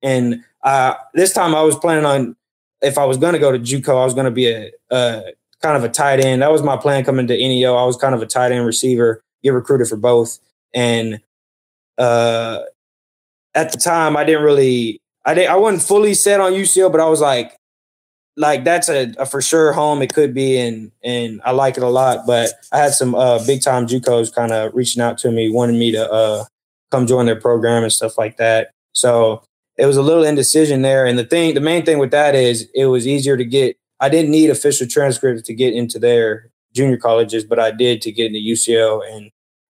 And uh, this time I was planning on if I was going to go to JUCO, I was going to be a, a kind of a tight end. That was my plan coming to NEO. I was kind of a tight end receiver, get recruited for both. And uh, at the time, I didn't really, I didn't, I wasn't fully set on UCO, but I was like, like that's a, a for sure home it could be, and and I like it a lot. But I had some uh, big time JUCOs kind of reaching out to me, wanting me to uh, come join their program and stuff like that. So it was a little indecision there. And the thing, the main thing with that is it was easier to get. I didn't need official transcripts to get into their junior colleges, but I did to get into UCO. And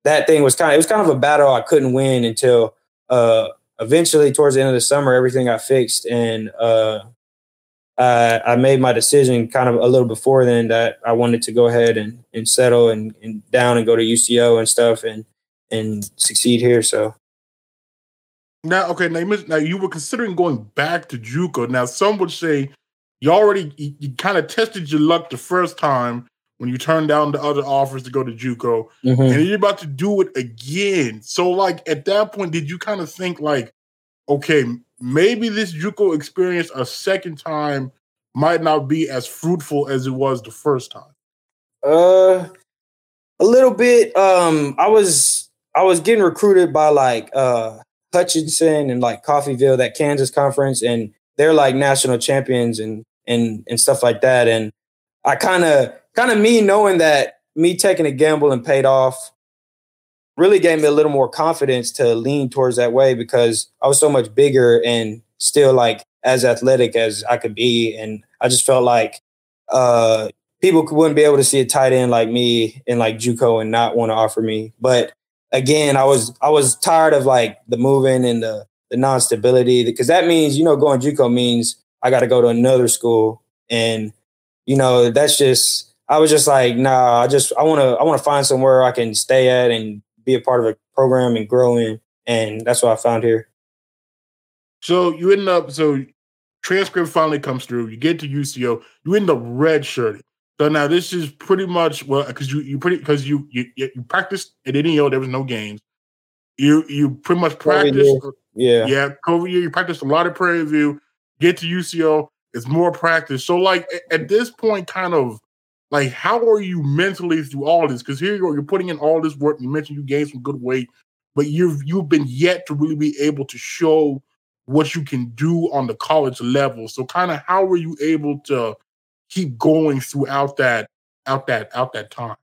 that thing was kind of it was kind of a battle I couldn't win until uh, eventually towards the end of the summer everything got fixed and uh, I, I made my decision kind of a little before then that I wanted to go ahead and, and settle and, and down and go to UCO and stuff and and succeed here. So now, okay, now you, mentioned, now you were considering going back to JUCO. Now, some would say you already you, you kind of tested your luck the first time when you turned down the other offers to go to JUCO, mm-hmm. and you're about to do it again. So, like at that point, did you kind of think like, okay, maybe this JUCO experience a second time might not be as fruitful as it was the first time? Uh, a little bit. Um, I was I was getting recruited by like uh Hutchinson and like Coffeyville, that Kansas conference, and they're like national champions and and and stuff like that. And I kind of kind of me knowing that me taking a gamble and paid off really gave me a little more confidence to lean towards that way because I was so much bigger and still like as athletic as I could be. And I just felt like uh, people wouldn't be able to see a tight end like me in like JUCO and not want to offer me. But again, I was I was tired of like the moving and the the non-stability because that means you know going JUCO means I got to go to another school and you know that's just I was just like, nah, I just I want to I want to find somewhere I can stay at and be a part of a program and grow in, and that's what I found here. So you end up so transcript finally comes through. You get to UCO. You end up red redshirting. So now this is pretty much well because you you pretty because you you you practiced at NEO. There was no games. You you pretty much practiced. Yeah, yeah. COVID year, you practiced a lot of Prairie View. Get to UCO. It's more practice. So like at this point, kind of like, how are you mentally through all this? Because here you are, you're putting in all this work. You mentioned you gained some good weight, but you've you've been yet to really be able to show what you can do on the college level. So, kind of, how were you able to keep going throughout that out that out that time?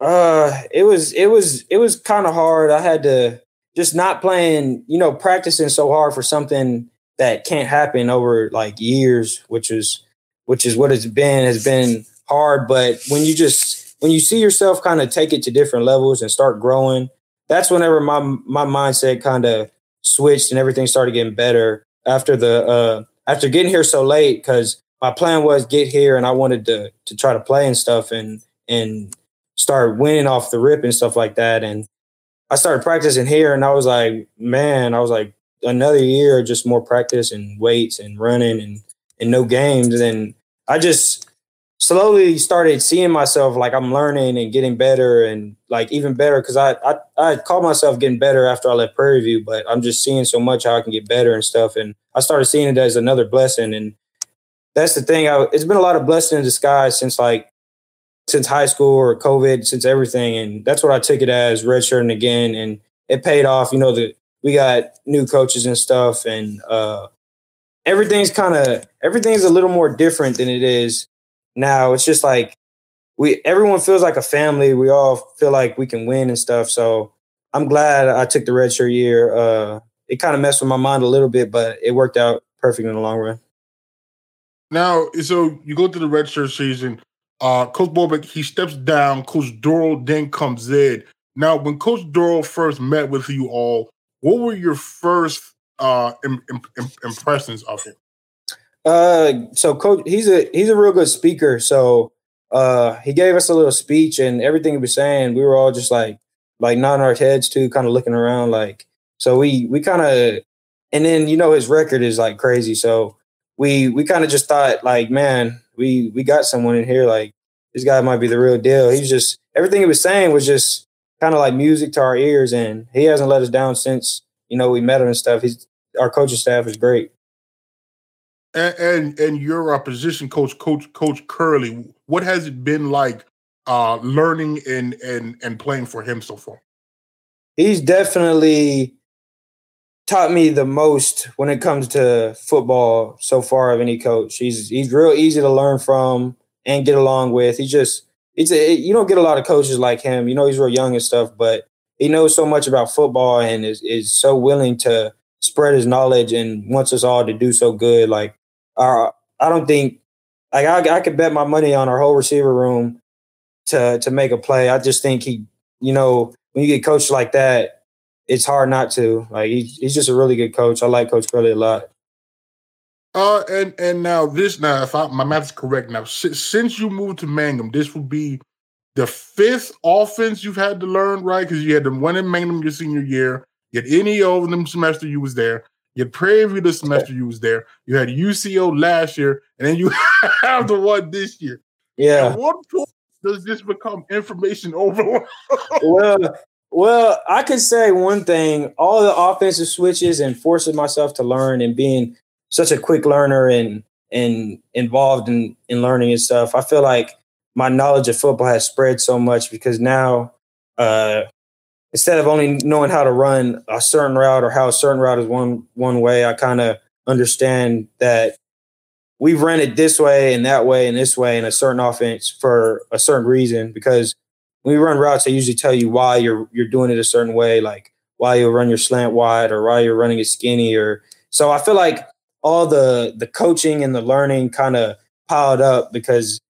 Uh, it was it was it was kind of hard. I had to just not playing, you know, practicing so hard for something that can't happen over like years, which is which is what it's been has been hard, but when you just when you see yourself kind of take it to different levels and start growing, that's whenever my my mindset kind of switched and everything started getting better after the uh after getting here so late because my plan was get here and I wanted to to try to play and stuff and and start winning off the rip and stuff like that. And I started practicing here and I was like man I was like another year just more practice and weights and running and and no games. And I just slowly started seeing myself like I'm learning and getting better and like even better because I, I I called myself getting better after I left Prairie View, but I'm just seeing so much how I can get better and stuff. And I started seeing it as another blessing. And that's the thing. I, it's been a lot of blessing in disguise since like since high school or COVID, since everything. And that's what I took it as redshirting again. And it paid off. You know, the we got new coaches and stuff and uh everything's kind of everything's a little more different than it is now it's just like we everyone feels like a family. We all feel like we can win and stuff. So I'm glad I took the redshirt year. Uh, it kind of messed with my mind a little bit, but it worked out perfect in the long run. Now, so you go through the redshirt season. Uh, Coach Bobeck, he steps down. Coach Dorrel then comes in. Now, when Coach Dorrel first met with you all, what were your first uh, impressions of him? Uh, so coach, he's a he's a real good speaker. So uh, he gave us a little speech, and everything he was saying, we were all just like like nodding our heads too, kind of looking around, like. So we we kind of, and then you know his record is like crazy. So we we kind of just thought like, man, we we got someone in here like this guy might be the real deal. He's just everything he was saying was just kind of like music to our ears, and he hasn't let us down since you know we met him and stuff. He's our coaching staff is great and, and and your opposition coach, Coach Coach Curley, what has it been like uh, learning and and and playing for him so far? He's definitely taught me the most when it comes to football so far of any coach. He's he's real easy to learn from and get along with. He just it's a, you don't get a lot of coaches like him. You know he's real young and stuff, but he knows so much about football and is is so willing to spread his knowledge and wants us all to do so good. Like, I don't think like I, I could bet my money on our whole receiver room to to make a play. I just think he, you know, when you get coached like that, it's hard not to. Like he, he's just a really good coach. I like Coach Curley a lot. Uh, and and now this now, if I, my math is correct, now since, since you moved to Mangum, this will be the fifth offense you've had to learn, right? Because you had the one in Mangum your senior year, you had NEO the semester you was there, you View the semester you was there, you had UCO last year, and then you have the one this year. Yeah. At what point does this become information overload? well, well, I could say one thing: all the offensive switches and forcing myself to learn and being such a quick learner and and involved in in learning and stuff. I feel like my knowledge of football has spread so much because now uh, instead of only knowing how to run a certain route or how a certain route is one one way, I kind of understand that we've run it this way and that way and this way in a certain offense for a certain reason. Because when we run routes, they usually tell you why you're you're doing it a certain way, like why you run your slant wide or why you're running it skinny or so I feel like all the the coaching and the learning kind of piled up because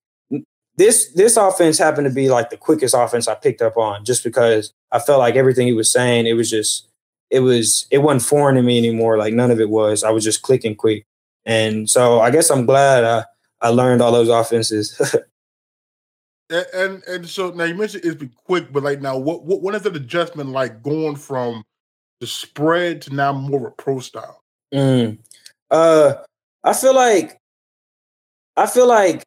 this this offense happened to be like the quickest offense I picked up on just because I felt like everything he was saying it was just it was it wasn't foreign to me anymore. Like none of it was. I was just clicking quick. And so I guess I'm glad I I learned all those offenses. And, and, and so now you mentioned it's been quick but like now what what what is that adjustment like going from the spread to now more of a pro style? Mm. Uh, I feel like I feel like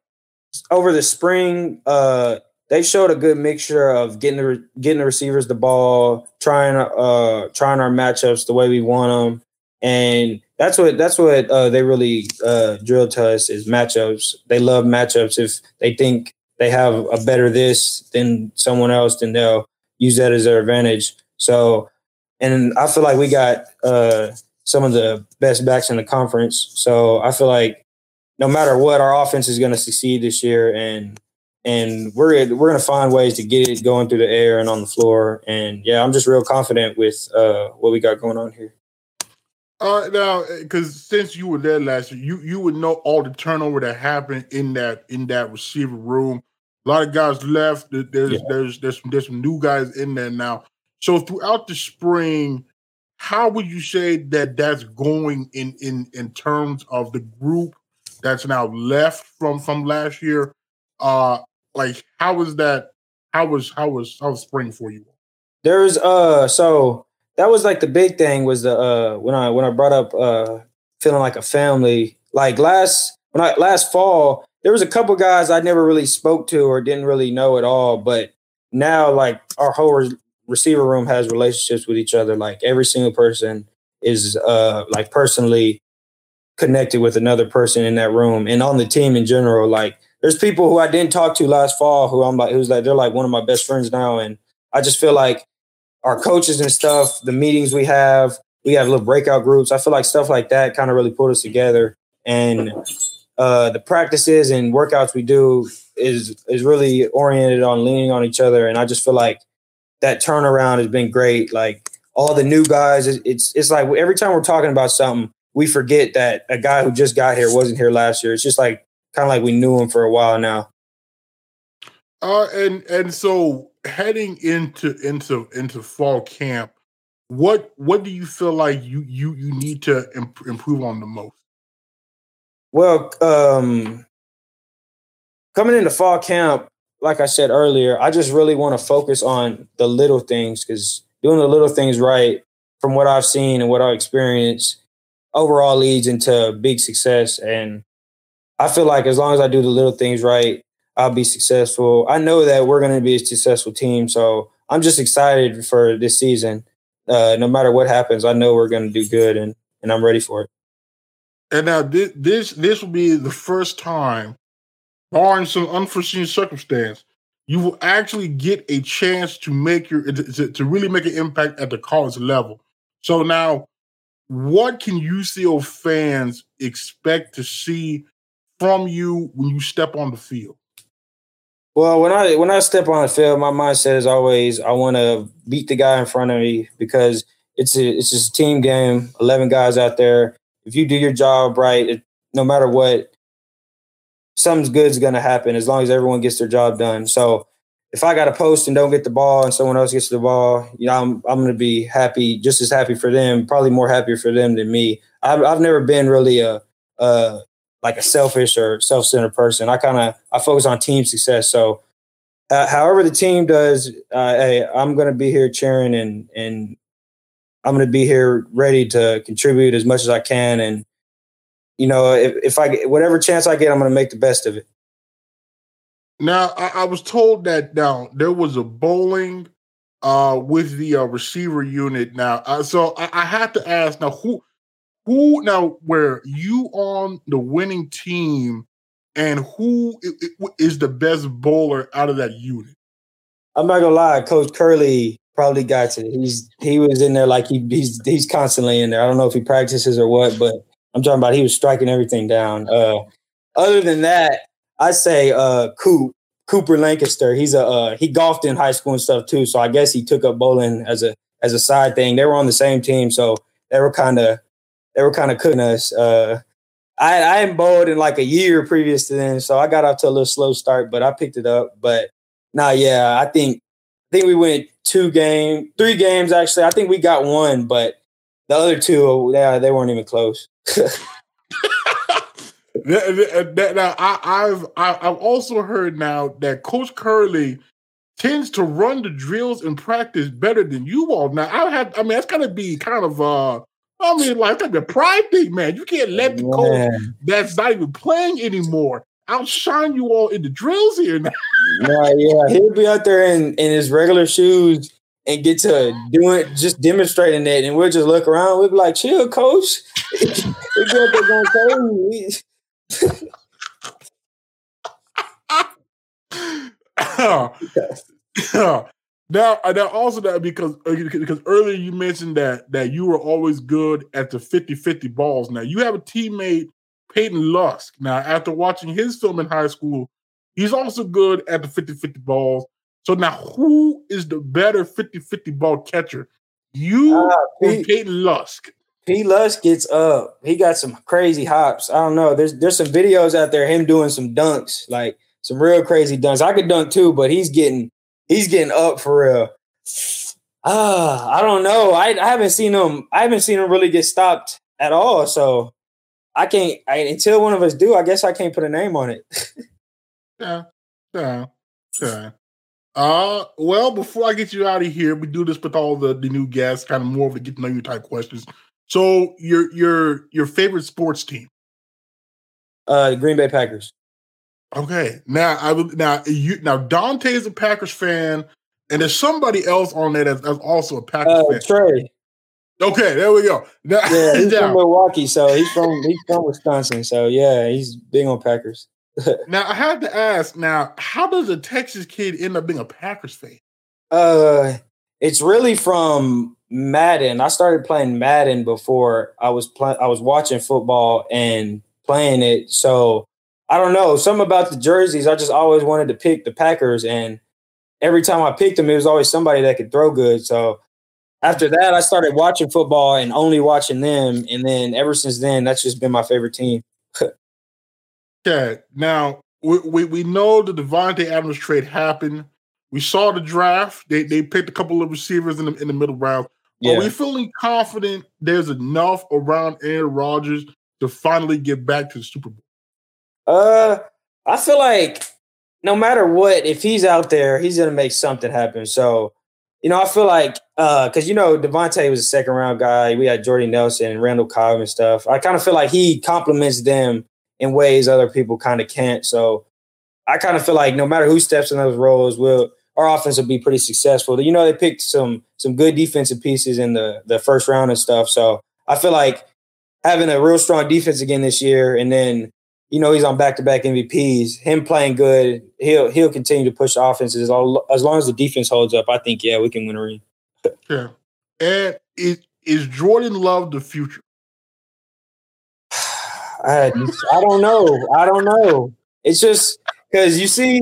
over the spring, uh, they showed a good mixture of getting the getting the receivers the ball, trying uh trying our matchups the way we want them, and that's what that's what uh, they really uh, drilled to us is matchups. They love matchups. If they think they have a better this than someone else, then they'll use that as their advantage. So, and I feel like we got uh, some of the best backs in the conference. So I feel like no matter what, our offense is going to succeed this year, and and we're we're going to find ways to get it going through the air and on the floor. And yeah, I'm just real confident with uh, what we got going on here. Uh, now, because since you were there last year, you you would know all the turnover that happened in that in that receiver room. A lot of guys left. There's yeah. there's there's some, there's some new guys in there now. So throughout the spring, how would you say that that's going in in in terms of the group that's now left from from last year? Uh, like how was that? How was how was how was spring for you? There's uh so that was like the big thing was the uh when I when I brought up uh feeling like a family like last when I last fall there was a couple guys I never really spoke to or didn't really know at all but now like our whole receiver room has relationships with each other. Like every single person is uh like personally connected with another person in that room and on the team in general. Like there's people who I didn't talk to last fall who I'm like who's like they're like one of my best friends now. And I just feel like our coaches and stuff, the meetings we have, we have little breakout groups. I feel like stuff like that kind of really put us together. And uh, the practices and workouts we do is is really oriented on leaning on each other. And I just feel like that turnaround has been great. Like all the new guys, it's it's like every time we're talking about something, we forget that a guy who just got here wasn't here last year. It's just like kind of like we knew him for a while now. Uh, and and so heading into into into fall camp, what what do you feel like you you you need to imp- improve on the most? Well, um, coming into fall camp, like I said earlier, I just really want to focus on the little things because doing the little things right, from what I've seen and what I've experienced, overall leads into big success. And I feel like as long as I do the little things right, I'll be successful. I know that we're going to be a successful team. So I'm just excited for this season. Uh, no matter what happens, I know we're going to do good and, and I'm ready for it. And now this, this this will be the first time barring some unforeseen circumstance, you will actually get a chance to make your to, to really make an impact at the college level. So now, what can UCO fans expect to see from you when you step on the field? Well, when I when I step on the field, my mindset is always I want to beat the guy in front of me because it's a it's just a team game. Eleven guys out there. If you do your job right, it, no matter what, something's good is going to happen as long as everyone gets their job done. So if I got a post and don't get the ball and someone else gets the ball, you know, I'm I'm going to be happy, just as happy for them, probably more happier for them than me. I've I've never been really a uh like a selfish or self-centered person. I kind of I focus on team success. So uh, however the team does, uh, hey, I'm going to be here cheering and and I'm going to be here ready to contribute as much as I can. And you know, if if I get whatever chance I get, I'm going to make the best of it. Now, I, I, was told that now there was a bowling uh, with the uh, receiver unit. Now, uh, so I, I to ask now who who now were you on the winning team, and who is the best bowler out of that unit? I'm not gonna lie, Coach Curley probably got it. He's he was in there like he, he's he's constantly in there. I don't know if he practices or what, but I'm talking about he was striking everything down. Uh, other than that, I say uh Coop Cooper Lancaster. He's a uh, he golfed in high school and stuff too. So I guess he took up bowling as a as a side thing. They were on the same team, so they were kind of they were kind of cooking us. Uh, I I hadn't bowled in like a year previous to then, so I got off to a little slow start, but I picked it up. But now, nah, yeah, I think I think we went two game, three games actually. I think we got one, but the other two, yeah, they weren't even close. now I, have I've also heard now that Coach Curley tends to run the drills in practice better than you all. Now I have I mean that's gotta be kind of uh I mean like that's a pride thing, man. You can't let the coach that's not even playing anymore outshine you all in the drills here now. yeah, yeah. He'll be out there in, in his regular shoes and get to doing just demonstrating that, and we'll just look around. We'll be like, "Chill, coach." now, now also that because uh, because earlier you mentioned that that you were always good at the 50-50 balls. Now you have a teammate, Peyton Lusk. Now, after watching his film in high school, he's also good at the 50-50 balls. So now who is the better 50-50 ball catcher? You uh, or Peyton Lusk? P. Lusk gets up. He got some crazy hops. I don't know. There's there's some videos out there him doing some dunks, like some real crazy dunks. I could dunk too, but he's getting he's getting up for real. Uh, I don't know. I, I haven't seen him. I haven't seen him really get stopped at all. So I can't. I, until one of us do, I guess I can't put a name on it. yeah, yeah, yeah. Uh, well, before I get you out of here, we do this with all the, the new guests, kind of more of a get to know you type questions. So your your your favorite sports team? Uh, Green Bay Packers. Okay, now I would now you now Dante is a Packers fan, and there's somebody else on there that's, that's also a Packers uh, fan. Trey. Okay, there we go. Now, yeah, he's from Milwaukee, so he's from he's from Wisconsin. So yeah, he's big on Packers. now I have to ask. Now, how does a Texas kid end up being a Packers fan? Uh, it's really from Madden. I started playing Madden before I was playing. I was watching football and playing it. So I don't know. Something about the jerseys. I just always wanted to pick the Packers, and every time I picked them, it was always somebody that could throw good. So after that, I started watching football and only watching them. And then ever since then, that's just been my favorite team. okay. Now we, we, we know the Davante Adams trade happened. We saw the draft. They they picked a couple of receivers in the in the middle round. Yeah. Are we feeling confident there's enough around Aaron Rodgers to finally get back to the Super Bowl? Uh, I feel like no matter what, if he's out there, he's gonna make something happen. So, you know, I feel like uh, because you know Davante was a second round guy. We had Jordy Nelson and Randall Cobb and stuff. I kind of feel like he complements them in ways other people kind of can't. So, I kind of feel like no matter who steps in those roles, we'll our offense will be pretty successful. You know, they picked some some good defensive pieces in the the first round and stuff. So I feel like having a real strong defense again this year, and then you know he's on back to back MVPs. Him playing good, he'll he'll continue to push offenses as long, as long as the defense holds up. I think yeah, we can win a ring. yeah, and is is Jordan Love the future? I I don't know. I don't know. It's just because you see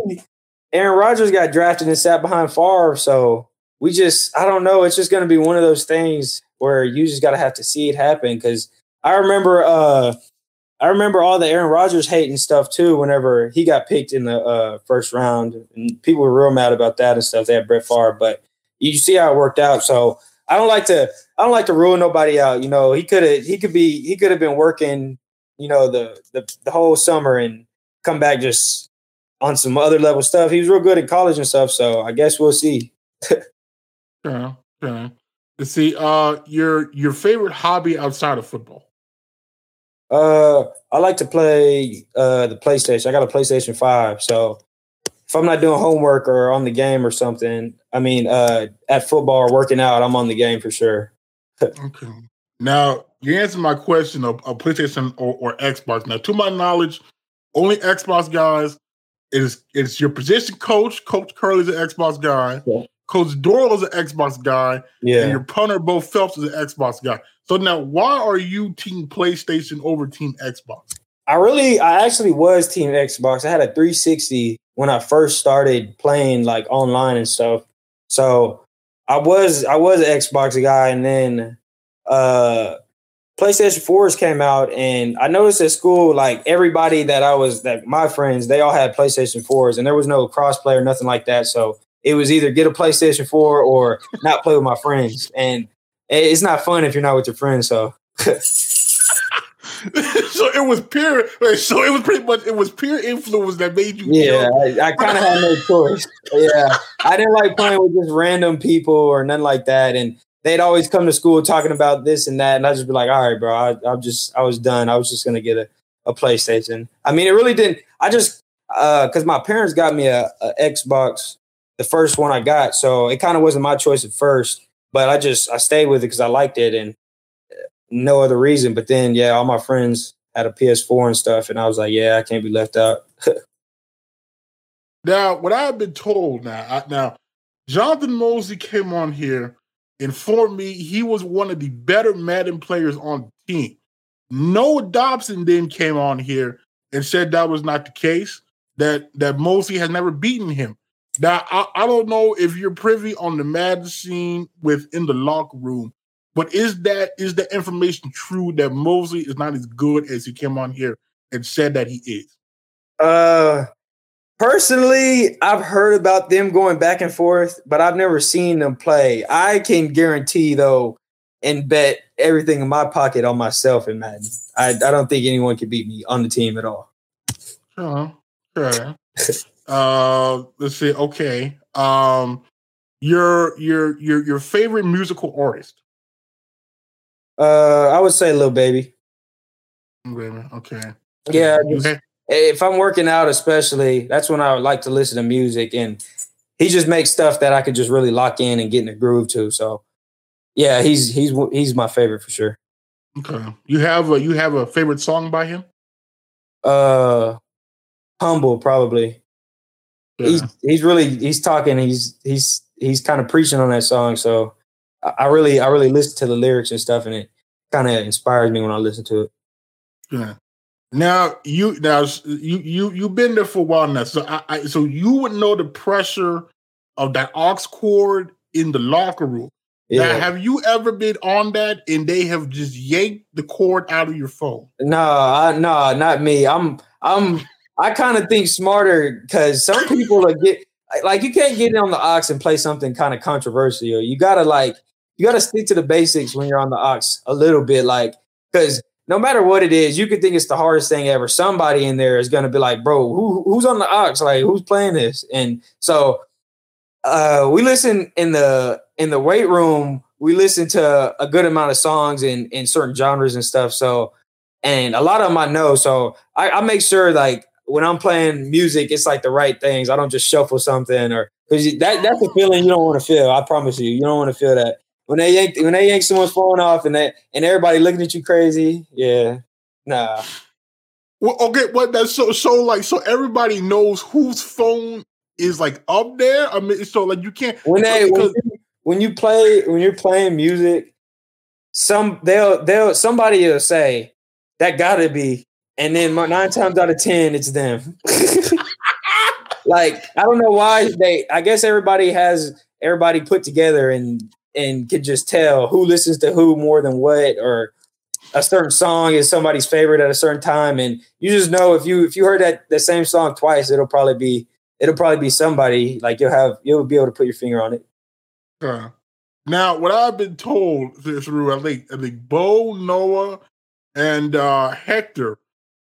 Aaron Rodgers got drafted and sat behind Favre, so we just I don't know. It's just going to be one of those things. where you just gotta have to see it happen. Cause I remember uh I remember all the Aaron Rodgers hate and stuff too. Whenever he got picked in the uh, first round, and people were real mad about that and stuff. They had Brett Favre, but you see how it worked out. So I don't like to I don't like to rule nobody out. You know, he could have he could be he could have been working, you know, the, the the whole summer and come back just on some other level stuff. He was real good in college and stuff. So I guess we'll see. yeah, yeah. Let's see. Uh, your your favorite hobby outside of football? Uh, I like to play uh the PlayStation. I got a PlayStation Five, so if I'm not doing homework or on the game or something, I mean, uh, at football or working out, I'm on the game for sure. okay. Now you answered my question of, of PlayStation or, or, Xbox. Now, to my knowledge, only Xbox guys is it's your position coach. Coach Curley is an Xbox guy. Yeah. Coach Doyle is an Xbox guy. Yeah. And your punter, Bo Phelps, is an Xbox guy. So now, why are you Team PlayStation over Team Xbox? I really, I actually was Team Xbox. I had a 360 when I first started playing like online and stuff. So I was, I was an Xbox guy, and then uh PlayStation 4s came out, and I noticed at school, like everybody that I was, that my friends, they all had PlayStation 4s, and there was no crossplay or nothing like that. So it was either get a PlayStation 4 or not play with my friends. And it's not fun if you're not with your friends. So. so it was peer. So it was pretty much it was peer influence that made you. Yeah, I, I kind of had no choice. Yeah, I didn't like playing with just random people or nothing like that, and they'd always come to school talking about this and that, and I'd just be like, "All right, bro, I, I'm just I was done. I was just gonna get a, a PlayStation." I mean, it really didn't. I just because uh, my parents got me a, a Xbox, the first one I got, so it kind of wasn't my choice at first but I just I stayed with it because I liked it and uh, no other reason. But then yeah, all my friends had a PS4 and stuff, and I was like, yeah, I can't be left out. now, what I've been told now, I, now Jonathan Mosley came on here, informed me he was one of the better Madden players on the team. Noah Dobson then came on here and said that was not the case. That that Mosley has never beaten him. Now, I, I don't know if you're privy on the Madden scene within the locker room, but is that is the information true that Mosley is not as good as he came on here and said that he is? Uh, personally, I've heard about them going back and forth, but I've never seen them play. I can guarantee though and bet everything in my pocket on myself in Madden. I, I don't think anyone can beat me on the team at all. Oh, sure. Uh, let's see. Okay. Um, your your your your favorite musical artist? Uh, I would say Lil Baby. Okay. Yeah. Just, if I'm working out, especially, that's when I would like to listen to music, and he just makes stuff that I could just really lock in and get in the groove to. So, yeah, he's he's he's my favorite for sure. Okay. You have a you have a favorite song by him? Uh, humble probably. Yeah. He's he's really he's talking. He's he's he's kind of preaching on that song. So I, I really I really listen to the lyrics and stuff, and it kind of inspires me when I listen to it. Yeah. Now you now you you you've been there for a while now, so I, I so you would know the pressure of that aux cord in the locker room. Yeah. Now, have you ever been on that and they have just yanked the cord out of your phone? No, I, no, not me. I'm I'm I kind of think smarter because some people are get like you can't get on the aux and play something kind of controversial. You gotta like you gotta stick to the basics when you're on the aux a little bit, like because no matter what it is, you could think it's the hardest thing ever. Somebody in there is gonna be like, bro, who who's on the aux? Like who's playing this? And so uh we listen in the in the weight room, we listen to a good amount of songs in in certain genres and stuff. So and a lot of them I know. So I, I make sure like when I'm playing music, it's like the right things. I don't just shuffle something or because that that's a feeling you don't want to feel. I promise you, you don't want to feel that when they yank when they yank someone's phone off and they and everybody looking at you crazy. Yeah, nah. Well, okay, what that's so so like so everybody knows whose phone is like up there. I mean, so like you can't when they when you, when you play when you're playing music, some they'll they'll somebody will say that got to be and then nine times out of ten, it's them. like I don't know why they. I guess everybody has everybody put together, and and can just tell who listens to who more than what, or a certain song is somebody's favorite at a certain time, and you just know if you if you heard that the same song twice, it'll probably be it'll probably be somebody like you'll have you'll be able to put your finger on it. Uh, now, what I've been told through I think I think Bo, Noah, and uh, Hector.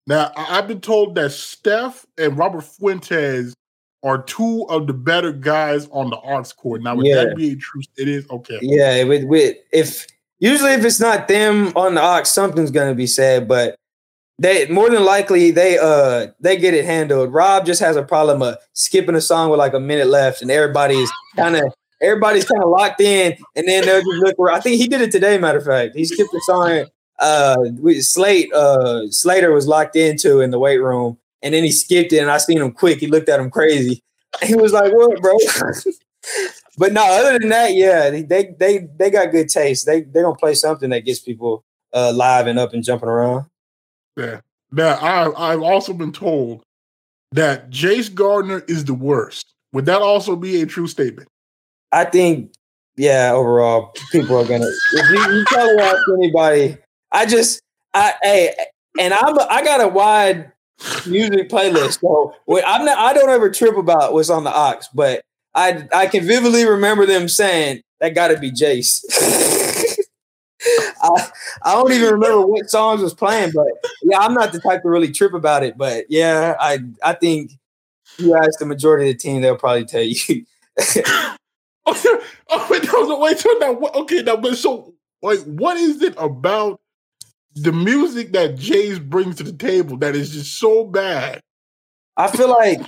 Now, I've been told that Steph and Robert Fuentes are two of the better guys on the aux cord. Now, would Yeah. that be a true? It is okay. Yeah, with with if usually if it's not them on the aux, something's gonna be said, but they more than likely they uh they get it handled. Rob just has a problem of skipping a song with like a minute left, and everybody's kind of everybody's kind of locked in, and then they'll just look. Where, I think he did it today. Matter of fact, he skipped a song. Uh, we, Slate, uh, Slater was locked into in the weight room, and then he skipped it, and I seen him quick. He looked at him crazy. He was like, "What, bro?" but no, other than that, yeah, they they they, got good taste. They they gonna play something that gets people uh live and up and jumping around. Yeah. Now, I, I've also been told that Jace Gardner is the worst. Would that also be a true statement? I think, yeah, overall, people are gonna. If you, you probably ask anybody, I just, I, hey, and I'm, I got a wide music playlist, so I'm not, I don't ever trip about what's on the aux, but I, I can vividly remember them saying that got to be Jace. I, I don't even remember what songs was playing, but yeah, I'm not the type to really trip about it. But yeah, I, I think you ask the majority of the team, they'll probably tell you. oh, wait, no, no, wait, so now, okay, now, but so, like, what is it about the music that Jace brings to the table that is just so bad? I feel like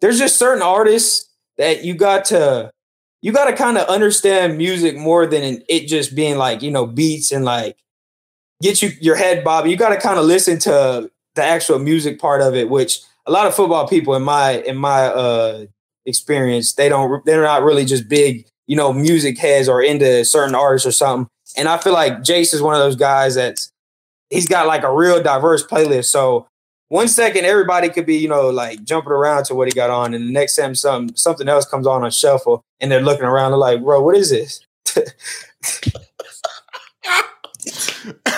there's just certain artists that you got to you got to kind of understand music more than it just being like you know beats and like get you your head bobbing. You got to kind of listen to the actual music part of it, which a lot of football people in my in my uh experience they don't they're not really just big you know music heads or into certain artists or something. And I feel like Jace is one of those guys that's he's got like a real diverse playlist. So one second everybody could be you know like jumping around to what he got on, and the next time something something else comes on on shuffle, and they're looking around, they're like, "Bro, what is this?"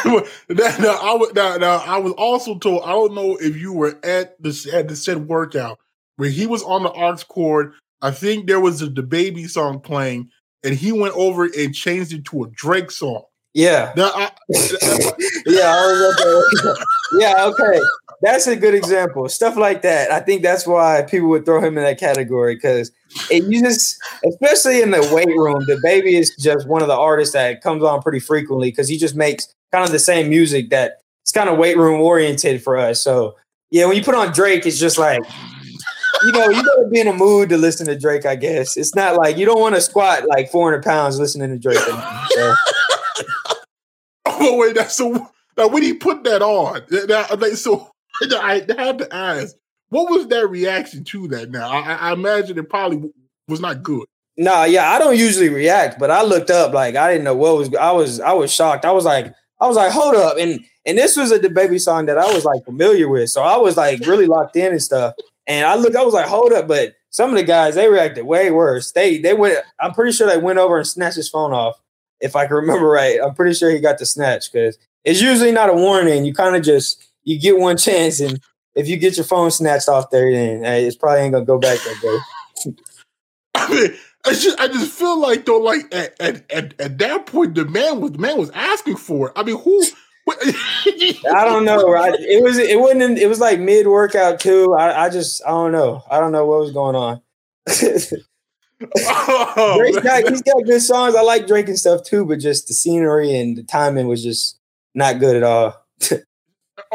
now, now, I was, now, now, I was also told, I don't know if you were at the, at the said workout where he was on the aux cord. I think there was a Lil Baby song playing, and he went over and changed it to a Drake song. Yeah, Now, I, uh, yeah, I yeah. Okay, that's a good example. Stuff like that. I think that's why people would throw him in that category because it just, especially in the weight room, Lil Baby is just one of the artists that comes on pretty frequently because he just makes kind of the same music that it's kind of weight room oriented for us. So yeah, when you put on Drake, it's just like. You know, you gotta be in a mood to listen to Drake. I guess it's not like you don't want to squat like 400 pounds listening to Drake. So, oh wait, that's so. Now, when he put that on, that, like, so I had to ask, what was their reaction to that? Now, I, I imagine it probably was not good. Nah, yeah, I don't usually react, but I looked up like I didn't know what was. I was I was shocked. I was like, I was like, hold up, and and this was a Lil Baby song that I was like familiar with, so I was like really locked in and stuff. And I looked, I was like, hold up, but some of the guys they reacted way worse. They they went. I'm pretty sure they went over and snatched his phone off, if I can remember right. I'm pretty sure he got the snatch because it's usually not a warning. You kind of just you get one chance, and if you get your phone snatched off there, then hey, it's probably ain't gonna go back that day. I mean, I just, I just feel like though, like at, at, at, at that point, the man was, the man was asking for it. I mean, who? I don't know. Right? It was it wasn't in- it was like mid workout too. I, I just I don't know. I don't know what was going on. Oh, Drake's got he's got good songs. I like Drake and stuff too, but just the scenery and the timing was just not good at all.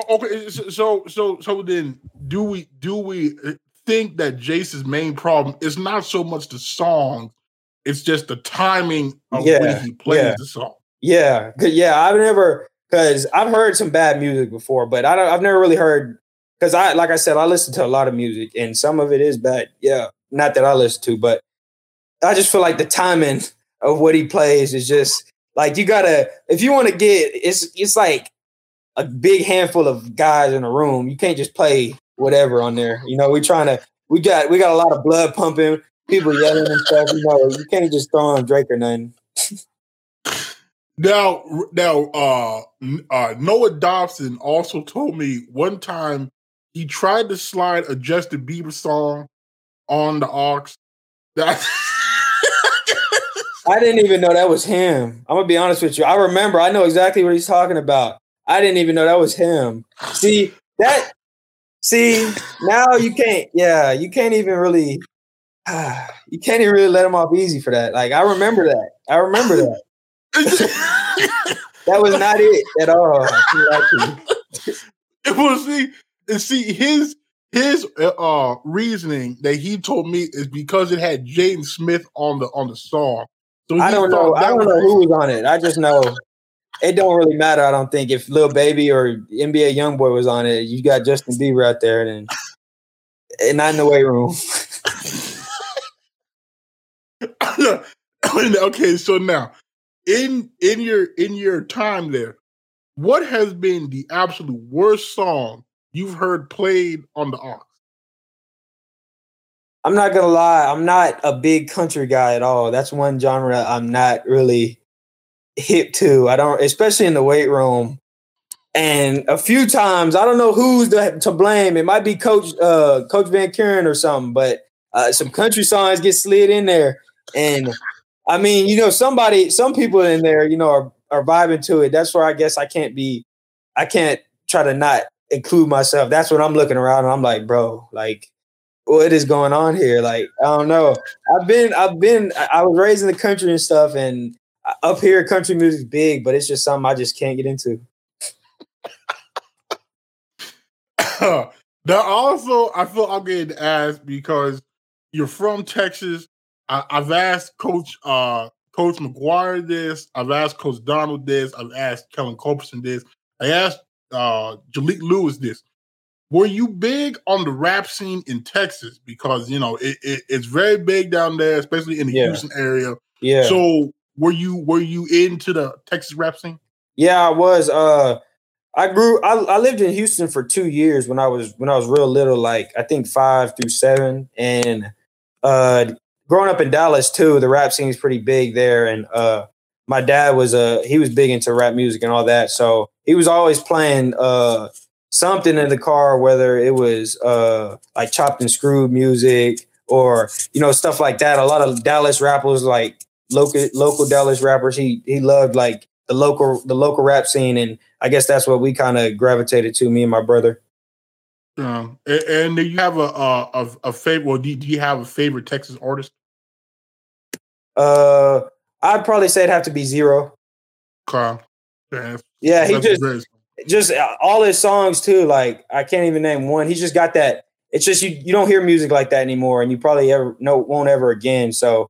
Okay, so- so so then, do we do we uh, think that Jace's main problem is not so much the song, it's just the timing of when Yeah, he plays yeah. the song. Yeah, yeah. I've never because I've heard some bad music before, but I don't. I've never really heard because I like I said I listen to a lot of music and some of it is bad. Yeah, not that I listen to, but I just feel like the timing of what he plays is just like you gotta if you want to get it's it's like a big handful of guys in a room. You can't just play whatever on there. You know, we trying to we got we got a lot of blood pumping, people yelling and stuff. You know, you can't just throw on Drake or nothing. Now, now, uh, uh, Noah Dobson also told me one time he tried to slide a Justin Bieber song on the aux. That I didn't even know that was him. I'm gonna be honest with you. I remember. I know exactly what he's talking about. I didn't even know that was him. See that? See now you can't. Yeah, you can't even really. You can't even really let him off easy for that. Like I remember that. I remember that. that was not it at all. it was see, see his his uh, reasoning that he told me is because it had Jaden Smith on the on the song. I don't know. I don't know who was on it. I just know it don't really matter. I don't think if Lil Baby or NBA YoungBoy was on it, you got Justin Bieber out there, and, and not in the weight room. okay, so now in in your in your time there, what has been the absolute worst song you've heard played on the aux? I'm not gonna lie, I'm not a big country guy at all. That's one genre I'm not really hip to. I don't, especially in the weight room. And a few times, I don't know who's to blame. It might be Coach uh, Coach Van Kuren or something, but uh, some country songs get slid in there, and I mean, you know, somebody, some people in there, you know, are, are vibing to it. That's where I guess I can't be, I can't try to not include myself. That's what I'm looking around and I'm like, bro, like, what is going on here? Like, I don't know. I've been, I've been, I was raised in the country and stuff, and up here, country music's big, but it's just something I just can't get into. now, also, I feel I'm getting asked because you're from Texas I, have asked Coach uh, Coach McGuire this. I've asked Coach Donald this. I've asked Kellen Culberson this. I asked uh, Jalik Lewis this. Were you big on the rap scene in Texas? Because you know it, it, it's very big down there, especially in the yeah. Houston area. Yeah. So were you were you into the Texas rap scene? Yeah, I was. Uh, I grew. I, I lived in Houston for two years when I was when I was real little, like I think five through seven, and uh, growing up in Dallas too, the rap scene is pretty big there, and uh, my dad was a uh, he was big into rap music and all that, so he was always playing uh, something in the car, whether it was uh, like chopped and screwed music or you know stuff like that. A lot of Dallas rappers, like local local Dallas rappers, he he loved like the local the local rap scene, and I guess that's what we kind of gravitated to. Me and my brother. Um, and, and, do you have a a, a favorite? Well, do, do you have a favorite Texas artist? Uh, I'd probably say it'd have to be Z-Ro. Carl. Yeah, yeah he just just uh, all his songs too. Like I can't even name one. He's just got that. It's just you you don't hear music like that anymore, and you probably ever no won't ever again. So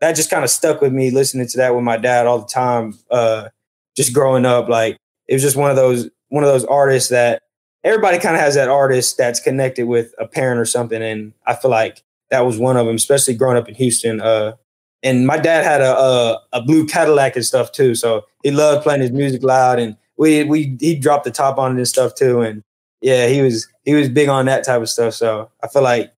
that just kind of stuck with me listening to that with my dad all the time. Uh, just growing up, like it was just one of those one of those artists that everybody kind of has that artist that's connected with a parent or something, and I feel like that was one of them, especially growing up in Houston. Uh, and my dad had a, a, a blue Cadillac and stuff too, so he loved playing his music loud, and we we he dropped the top on it and stuff too, and yeah, he was he was big on that type of stuff. So I feel like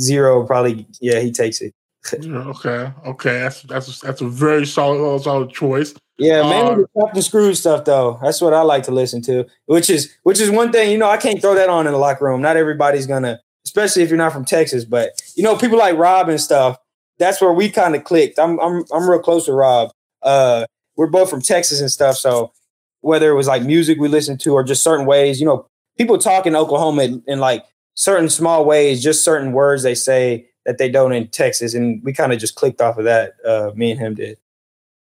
Z-Ro probably yeah he takes it. okay, okay, that's that's that's a very solid solid choice. Yeah, mainly uh, the chopped and screwed stuff though. That's what I like to listen to. Which is which is one thing you know I can't throw that on in the locker room. Not everybody's gonna, especially if you're not from Texas. But you know people like Rob and stuff that's where we kind of clicked. I'm I'm I'm real close to Rob. Uh, we're both from Texas and stuff, so whether it was like music we listened to or just certain ways, you know, people talk in Oklahoma in, in like certain small ways, just certain words they say that they don't in Texas, and we kind of just clicked off of that. Uh, me and him did.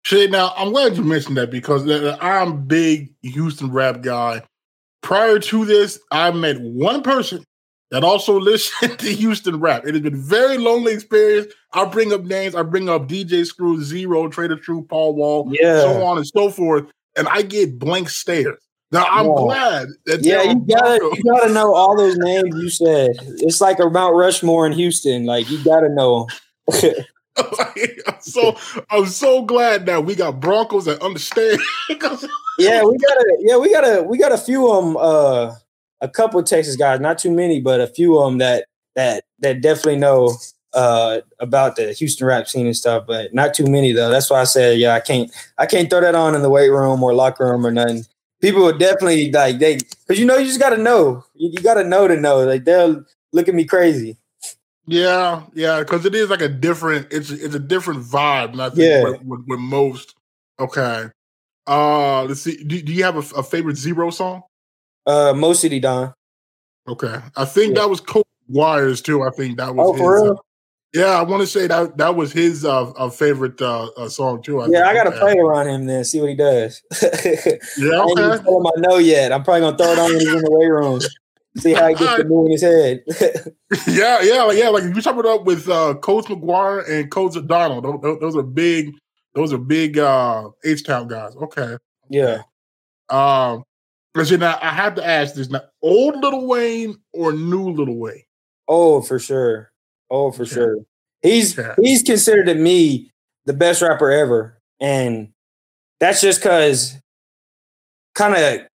Shit, now I'm glad you mentioned that because I'm big Houston rap guy. Prior to this, I met one person that also listen to Houston rap. It has been very lonely experience. I'll bring up names. I bring up DJ Screw, Z-Ro, Trae tha Truth, Paul Wall, yeah. so on and so forth. And I get blank stares. Now I'm yeah. glad that yeah, you gotta you gotta know all those names you said. It's like a Mount Rushmore in Houston. Like you gotta know. so I'm so glad that we got Broncos that understand. yeah, we gotta yeah we gotta we got a few of them. Uh, a couple of Texas guys, not too many, but a few of them that that that definitely know uh, about the Houston rap scene and stuff, but not too many though. That's why I said, yeah, I can't, I can't throw that on in the weight room or locker room or nothing. People would definitely like they, because you know, you just got to know. You, you got to know to know. Like they'll look at me crazy. Yeah, yeah, because it is like a different. It's it's a different vibe. And I think Yeah. with, with, with most. Okay. Uh, let's see. Do, do you have a, a favorite Z-Ro song? Uh, Mo City Don. Okay, I think Yeah. that was Coach Wires too. I think that was. Oh, his, for uh, real? Yeah, I want to say that that was his uh, uh favorite uh, uh song too. Yeah, I gotta play around him then, see what he does. Yeah, I ain't even tell him I know yet. I'm probably gonna throw it on when he's in the weight room. See how he gets the move in his head. yeah, yeah, like, yeah. Like you chop it up with uh, Coach McGuire and Coach O'Donnell. Those, those- those are big. Those are big uh, H Town guys. Okay. yeah. Um, listen, now I have to ask this: now, old Lil Wayne or new Lil Wayne? Oh, for sure. Oh, for sure. He's he's considered to me the best rapper ever, and that's just because kind of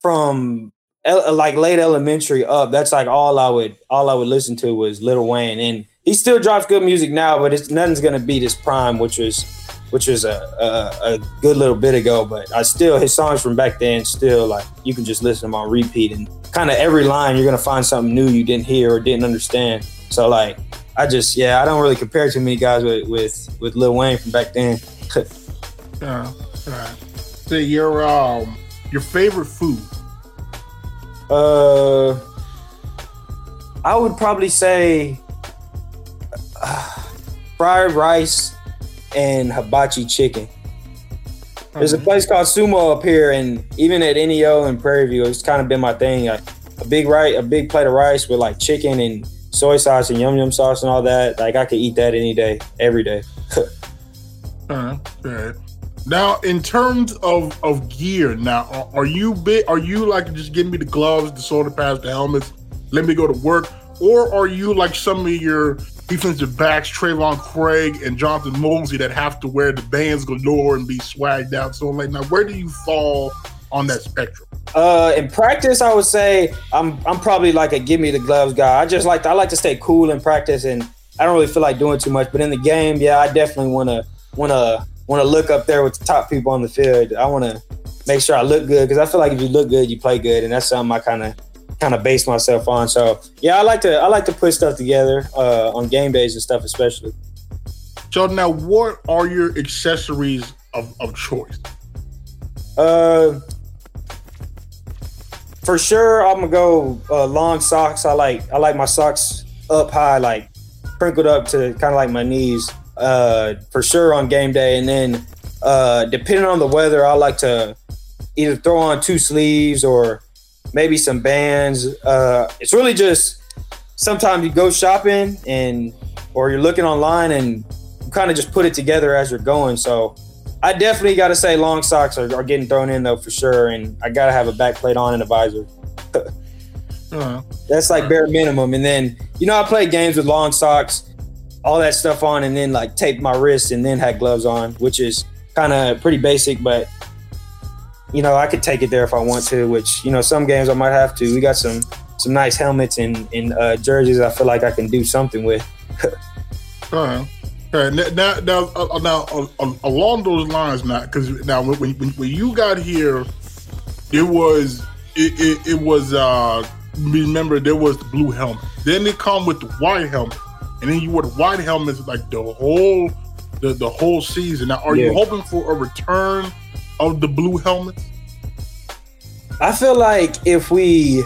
from el- uh, like late elementary up. That's like all I would all I would listen to was Lil Wayne, and he still drops good music now, but it's nothing's gonna beat his prime, which was which was a, a a good little bit ago. But I still his songs from back then still like you can just listen to them on repeat, and kind of every line you're gonna find something new you didn't hear or didn't understand. So like I just yeah I don't really compare too many guys with with with Lil Wayne from back then. Yeah. Right. So your um your favorite food? Uh, I would probably say uh, fried rice and hibachi chicken. There's a place called Sumo up here, and even at NEO and Prairie View, it's kind of been my thing. Like a big right, a big plate of rice with like chicken and soy sauce and yum yum sauce and all that. Like I could eat that any day, every day. Uh, okay. Now, in terms of of gear, now are, are you bit? Are you like just give me the gloves, the soda pads, the helmets, let me go to work, or are you like some of your defensive backs, Trayvon Craig and Jonathan Mosley, that have to wear the bands galore and be swagged out? So, like, now where do you fall on that spectrum? Uh, in practice, I would say I'm I'm probably like a give me the gloves guy. I just like I like to stay cool in practice, and I don't really feel like doing too much. But in the game, yeah, I definitely want to want to want to look up there with the top people on the field. I want to make sure I look good because I feel like if you look good, you play good, and that's something I kind of kind of base myself on. So yeah, I like to I like to put stuff together uh, on game days and stuff, especially. So now, what are your accessories of, of choice? Uh, for sure, I'm gonna go uh, long socks. I like I like my socks up high, like crinkled up to kind of like my knees. Uh, for sure on game day, and then uh, depending on the weather, I like to either throw on two sleeves or maybe some bands. Uh, it's really just sometimes you go shopping and or you're looking online and you kind of just put it together as you're going. So I definitely got to say long socks are, are getting thrown in though for sure, and I got to have a back plate on and a visor. Uh, That's like bare minimum. And then you know I played games with long socks, all that stuff on, and then like taped my wrists and then had gloves on, which is kind of pretty basic, but you know I could take it there if I want to. Which you know some games I might have to. We got some some nice helmets and and uh, jerseys. I feel like I can do something with. All right. All right. Now, now, now, uh, now uh, uh, along those lines, now, because now when, when when you got here, it was it, it, it was uh remember there was the blue helmet. Then they come with the white helmet, and then you wore the white helmets like the whole the, the whole season. Now, are you hoping for a return of the blue helmets? I feel like if we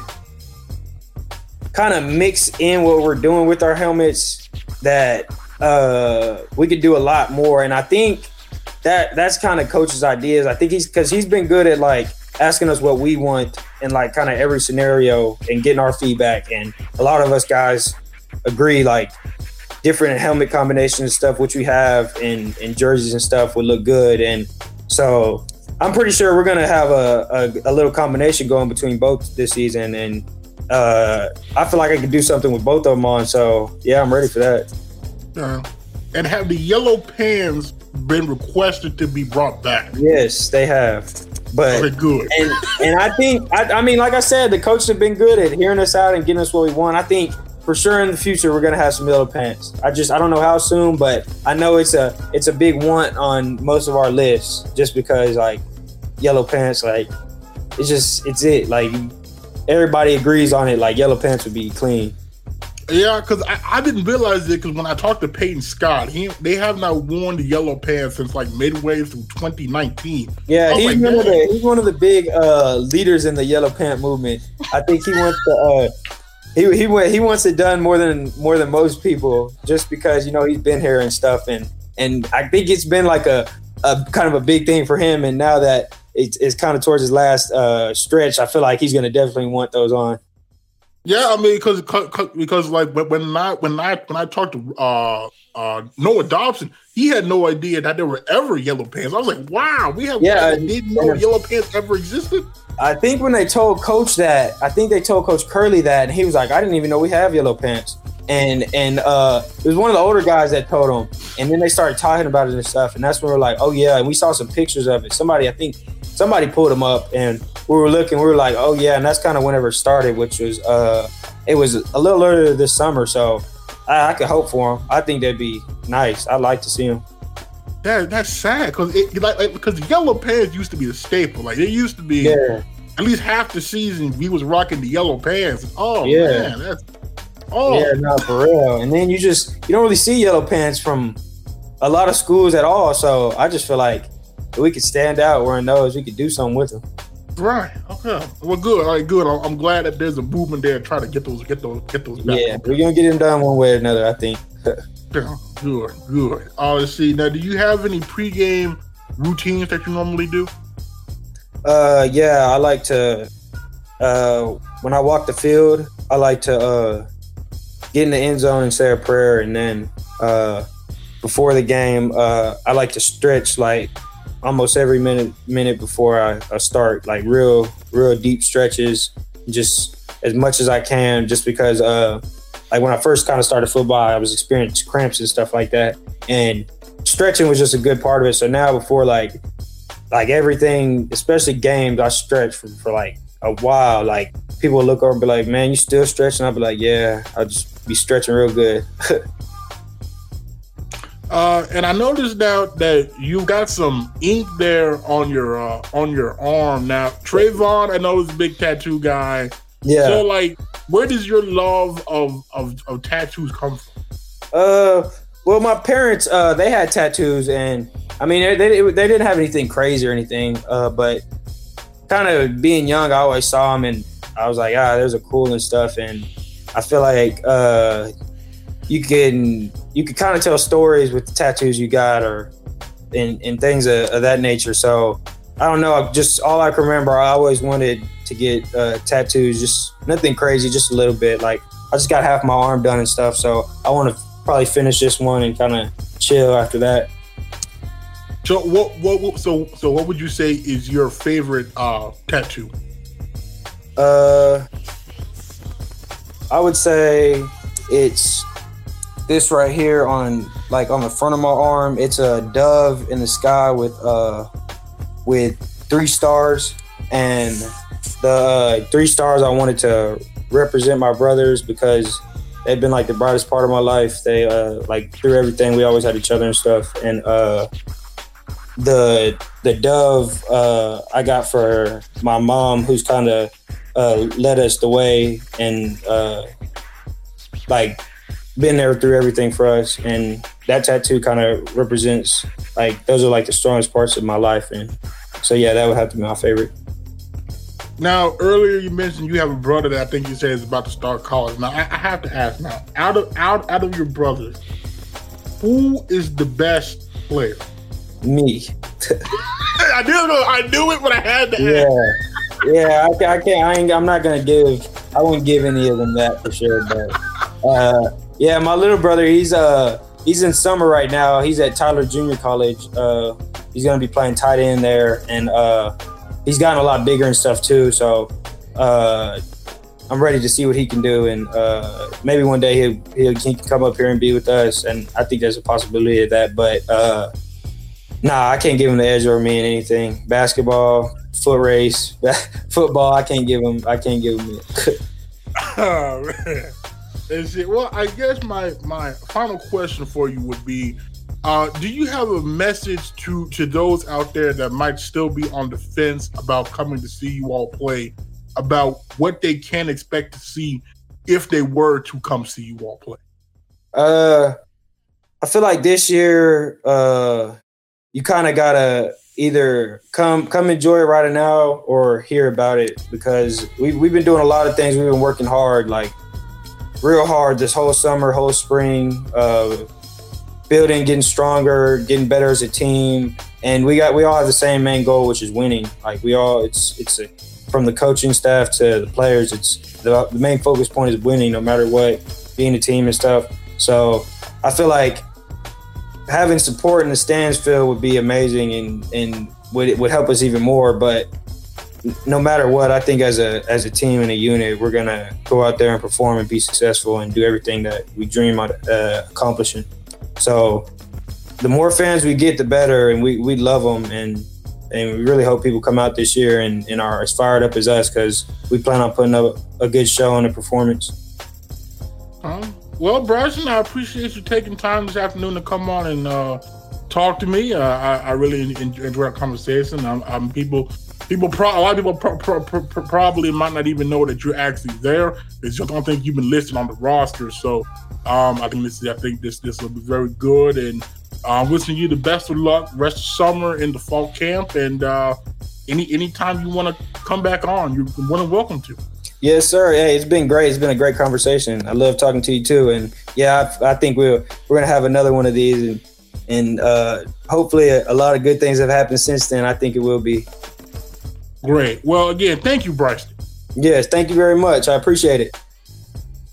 kind of mix in what we're doing with our helmets, that uh, we could do a lot more. And I think that that's kind of coach's ideas. I think he's because he's been good at like asking us what we want in like kind of every scenario and getting our feedback. And a lot of us guys agree like different helmet combinations and stuff, which we have in in jerseys and stuff would look good. And so I'm pretty sure we're gonna have a, a, a little combination going between both this season, and uh, I feel like I could do something with both of them on. So yeah, I'm ready for that. Uh, and have the yellow pants been requested to be brought back? Yes, they have, but Okay, good. and and I think I, I mean, like I said, the coaches have been good at hearing us out and getting us what we want. I think for sure in the future we're gonna have some yellow pants. I just I don't know how soon, but I know it's a it's a big want on most of our lists just because like yellow pants like it's just it's it like everybody agrees on it like yellow pants would be clean. Yeah, because I, I didn't realize it because when I talked to Peyton Scott, he they have not worn the yellow pants since like midway through 2019. Yeah, he's like, one of the he's one of the big uh, leaders in the yellow pant movement. I think he wants to uh, he he wa- he wants it done more than more than most people, just because you know he's been here and stuff, and and I think it's been like a, a kind of a big thing for him. And now that it's, it's kind of towards his last uh, stretch, I feel like he's gonna definitely want those on. Yeah, I mean, because because like when- I when I when I talked to uh uh Noah Dobson, he had no idea that there were ever yellow pants. I was like, wow, we have Yeah, and- didn't know yellow pants ever existed. I think when they told Coach that, I think they told Coach Curley that, and he was like, "I didn't even know we have yellow pants." And and uh, it was one of the older guys that told him, and then they started talking about it and stuff, and that's when we are like, "Oh yeah!" And we saw some pictures of it. Somebody, I think, somebody pulled them up, and we were looking. We were like, "Oh yeah!" And that's kind of whenever it started, which was uh, it was a little earlier this summer. So I, I could hope for them. I think that'd be nice. I'd like to see them. That that's sad because it like, like because the yellow pants used to be the staple. Like it used to be Yeah, at least half the season we was rocking the yellow pants. Oh Yeah. man, that's oh Yeah, no, for real. And then you just you don't really see yellow pants from a lot of schools at all. So I just feel like if we could stand out wearing those, we could do something with them. right. Okay, well, good. All right, good. I'm, glad that there's a movement there to try to get those get those get those back. Yeah, we're gonna get them done one way or another. I think. Yeah, good, good. Uh, let's see. Now, do you have any pregame routines that you normally do? Uh, yeah, I like to. Uh, when I walk the field, I like to uh, get in the end zone and say a prayer, and then uh, before the game, uh, I like to stretch like almost every minute minute before I, I start, like real real deep stretches, just as much as I can, just because uh, like when I first kind of started football, I was experiencing cramps and stuff like that, and stretching was just a good part of it. So now before like like everything, especially games, I stretch for, for like a while. Like people look over and be like, "Man, you still stretching?" I'll be like, "Yeah, I'll just be stretching real good." Uh, and I noticed now that you've got some ink there on your uh, on your arm. Now, Trayvon, I know is a big tattoo guy. yeah. So, like, where does your love of of, of tattoos come from? Uh, well, my parents, uh, they had tattoos, and I mean, they, they, they didn't have anything crazy or anything. Uh, but kind of being young, I always saw them, and I was like, ah, there's a cool and stuff. And I feel like uh, you can you can kind of tell stories with the tattoos you got, or and, and things of, of that nature. So I don't know. Just all I can remember, I always wanted to get uh, tattoos. Just nothing crazy, just a little bit. Like I just got half my arm done and stuff. So I want to probably finish this one and kind of chill after that. So, what, what what so so what would you say is your favorite uh tattoo? Uh, I would say it's this right here on like on the front of my arm. It's a dove in the sky with uh with three stars, and the uh, three stars I wanted to represent my brothers because they've been like the brightest part of my life. They uh like through everything we always had each other and stuff, and uh the the dove uh, I got for my mom, who's kind of uh, led us the way and uh, like been there through everything for us. And that tattoo kind of represents like those are like the strongest parts of my life. And so yeah, that would have to be my favorite. Now, earlier you mentioned you have a brother that I think you said is about to start college. Now, I, I have to ask now, out of out out of your brothers, who is the best player? Me, I knew it. I knew it, but I had to yeah, ask. Yeah. I, I can't. I ain't, I'm not gonna give. I won't give any of them that for sure. But uh, yeah, my little brother, he's uh he's in summer right now. He's at Tyler Junior College. Uh, he's gonna be playing tight end there, and uh, he's gotten a lot bigger and stuff too. So uh, I'm ready to see what he can do, and uh, maybe one day he'll, he'll he can come up here and be with us. And I think there's a possibility of that. But uh, nah, I can't give him the edge over me in anything. Basketball, foot race, football. I can't give him. I can't give him it. Oh, man. Is it? Well, I guess my my final question for you would be: uh, Do you have a message to to those out there that might still be on the fence about coming to see you all play, about what they can expect to see if they were to come see you all play? Uh, I feel like this year, uh, you kind of gotta either come come enjoy it right now or hear about it because we we've been doing a lot of things. We've been working hard, like real hard this whole summer, whole spring, uh, building, getting stronger, getting better as a team, and we got we all have the same main goal, which is winning. Like we all, it's it's a, from the coaching staff to the players. It's the, the main focus point is winning, no matter what, being a team and stuff. So I feel like having support in the stands filled would be amazing and and would would help us even more. But no matter what, I think as a as a team and a unit, we're gonna go out there and perform and be successful and do everything that we dream of uh, accomplishing. So the more fans we get, the better, and we we love them and. And we really hope people come out this year and, and are as fired up as us because we plan on putting up a good show and a performance. Um, well, Bryceton, I appreciate you taking time this afternoon to come on and uh, talk to me. Uh, I, I, really enjoyed our conversation. I'm, I'm people people pro- a lot of people pro- pro- probably might not even know that you're actually there. They just don't think you've been listed on the roster. So um, I think this I think this this will be very good. And I'm uh, wishing you the best of luck rest of summer in the fall camp. And uh, any anytime you want to come back on, you're more than welcome to. Yes, sir. Hey, it's been great. It's been a great conversation. I love talking to you too. And yeah, I, I think we're we're gonna have another one of these, and, and uh, hopefully a, a, lot of good things have happened since then. I think it will be great. Well, again, thank you, Bryceton. Yes, thank you very much. I appreciate it.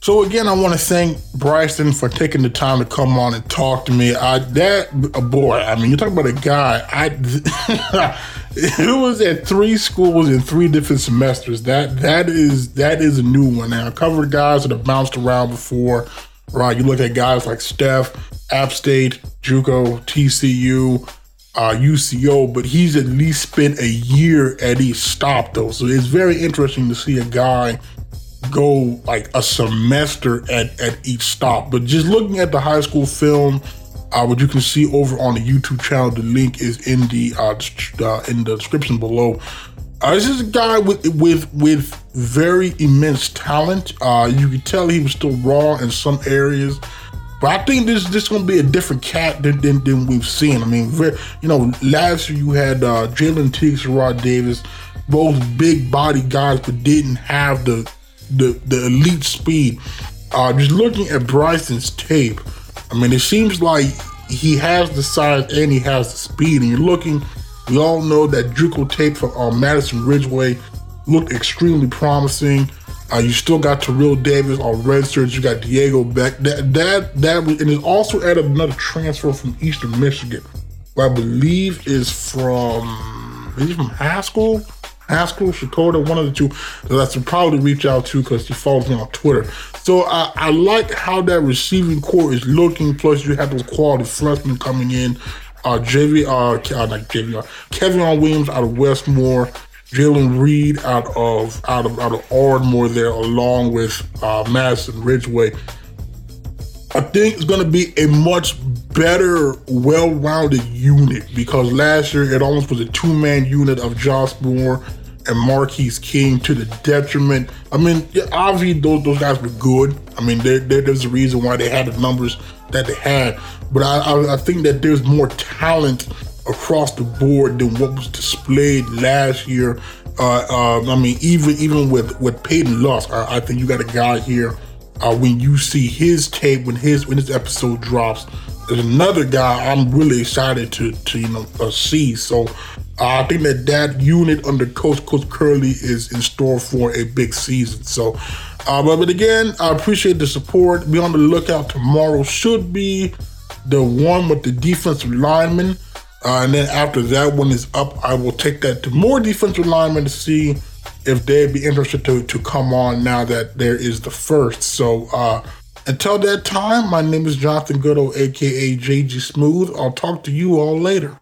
So again, I want to thank Bryceton for taking the time to come on and talk to me. I that a boy. I mean, you're talking about a guy. I it was at three schools in three different semesters. That that is that is a new one. Now I covered guys that have bounced around before. Right, you look at guys like Steph, App State, JUCO, TCU, uh, UCO, but he's at least spent a year at each stop though. So it's very interesting to see a guy go like a semester at, at each stop. But just looking at the high school film, uh, what you can see over on the YouTube channel, the link is in the uh, uh, in the description below. Uh, this is a guy with with with very immense talent. Uh, you can tell he was still raw in some areas, but I think this this gonna be a different cat than, than, than we've seen. I mean, very, you know, last year you had uh, Jalen Teagues, Rod Davis, both big body guys, but didn't have the the the elite speed. Uh, just looking at Bryceton's tape, I mean, it seems like he has the size and he has the speed. And you're looking, we all know that JUCO tape from uh, Madison Ridgeway looked extremely promising. Uh, you still got Terrell Davis on redshirts. You got Diego Beck. That that that and it also added another transfer from Eastern Michigan, who I believe is from is he from Haskell? Haskell, Shakota, one of the two that I should probably reach out to because he follows me on Twitter. So I, I like how that receiving corps is looking. Plus, you have those quality freshmen coming in. Uh, JV, uh, uh, not JV, uh, Kevin Williams out of Westmoore, Jalen Reed out of out of out of Ardmore there, along with uh, Madison Ridgeway. I think it's going to be a much better, well-rounded unit because last year it almost was a two-man unit of Josh Moore and Marquise King to the detriment. I mean, obviously those those guys were good. I mean, there, there, there's a reason why they had the numbers that they had. But I, I, I, think that there's more talent across the board than what was displayed last year. Uh, uh, I mean, even even with with Peyton Lusk, I, I think you got a guy here. Uh, when you see his tape when his when his episode drops, there's another guy I'm really excited to to you know uh, see. So uh, I think that that unit under Coach Coach Curley is in store for a big season. So, uh, but, but again, I appreciate the support. Be on the lookout. Tomorrow should be the one with the defensive lineman. Uh, and then after that one is up, I will take that to more defensive linemen to see if they'd be interested to, to come on now that there is the first. So uh, until that time, my name is Jonathan Goudeau, aka JG Smooth. I'll talk to you all later.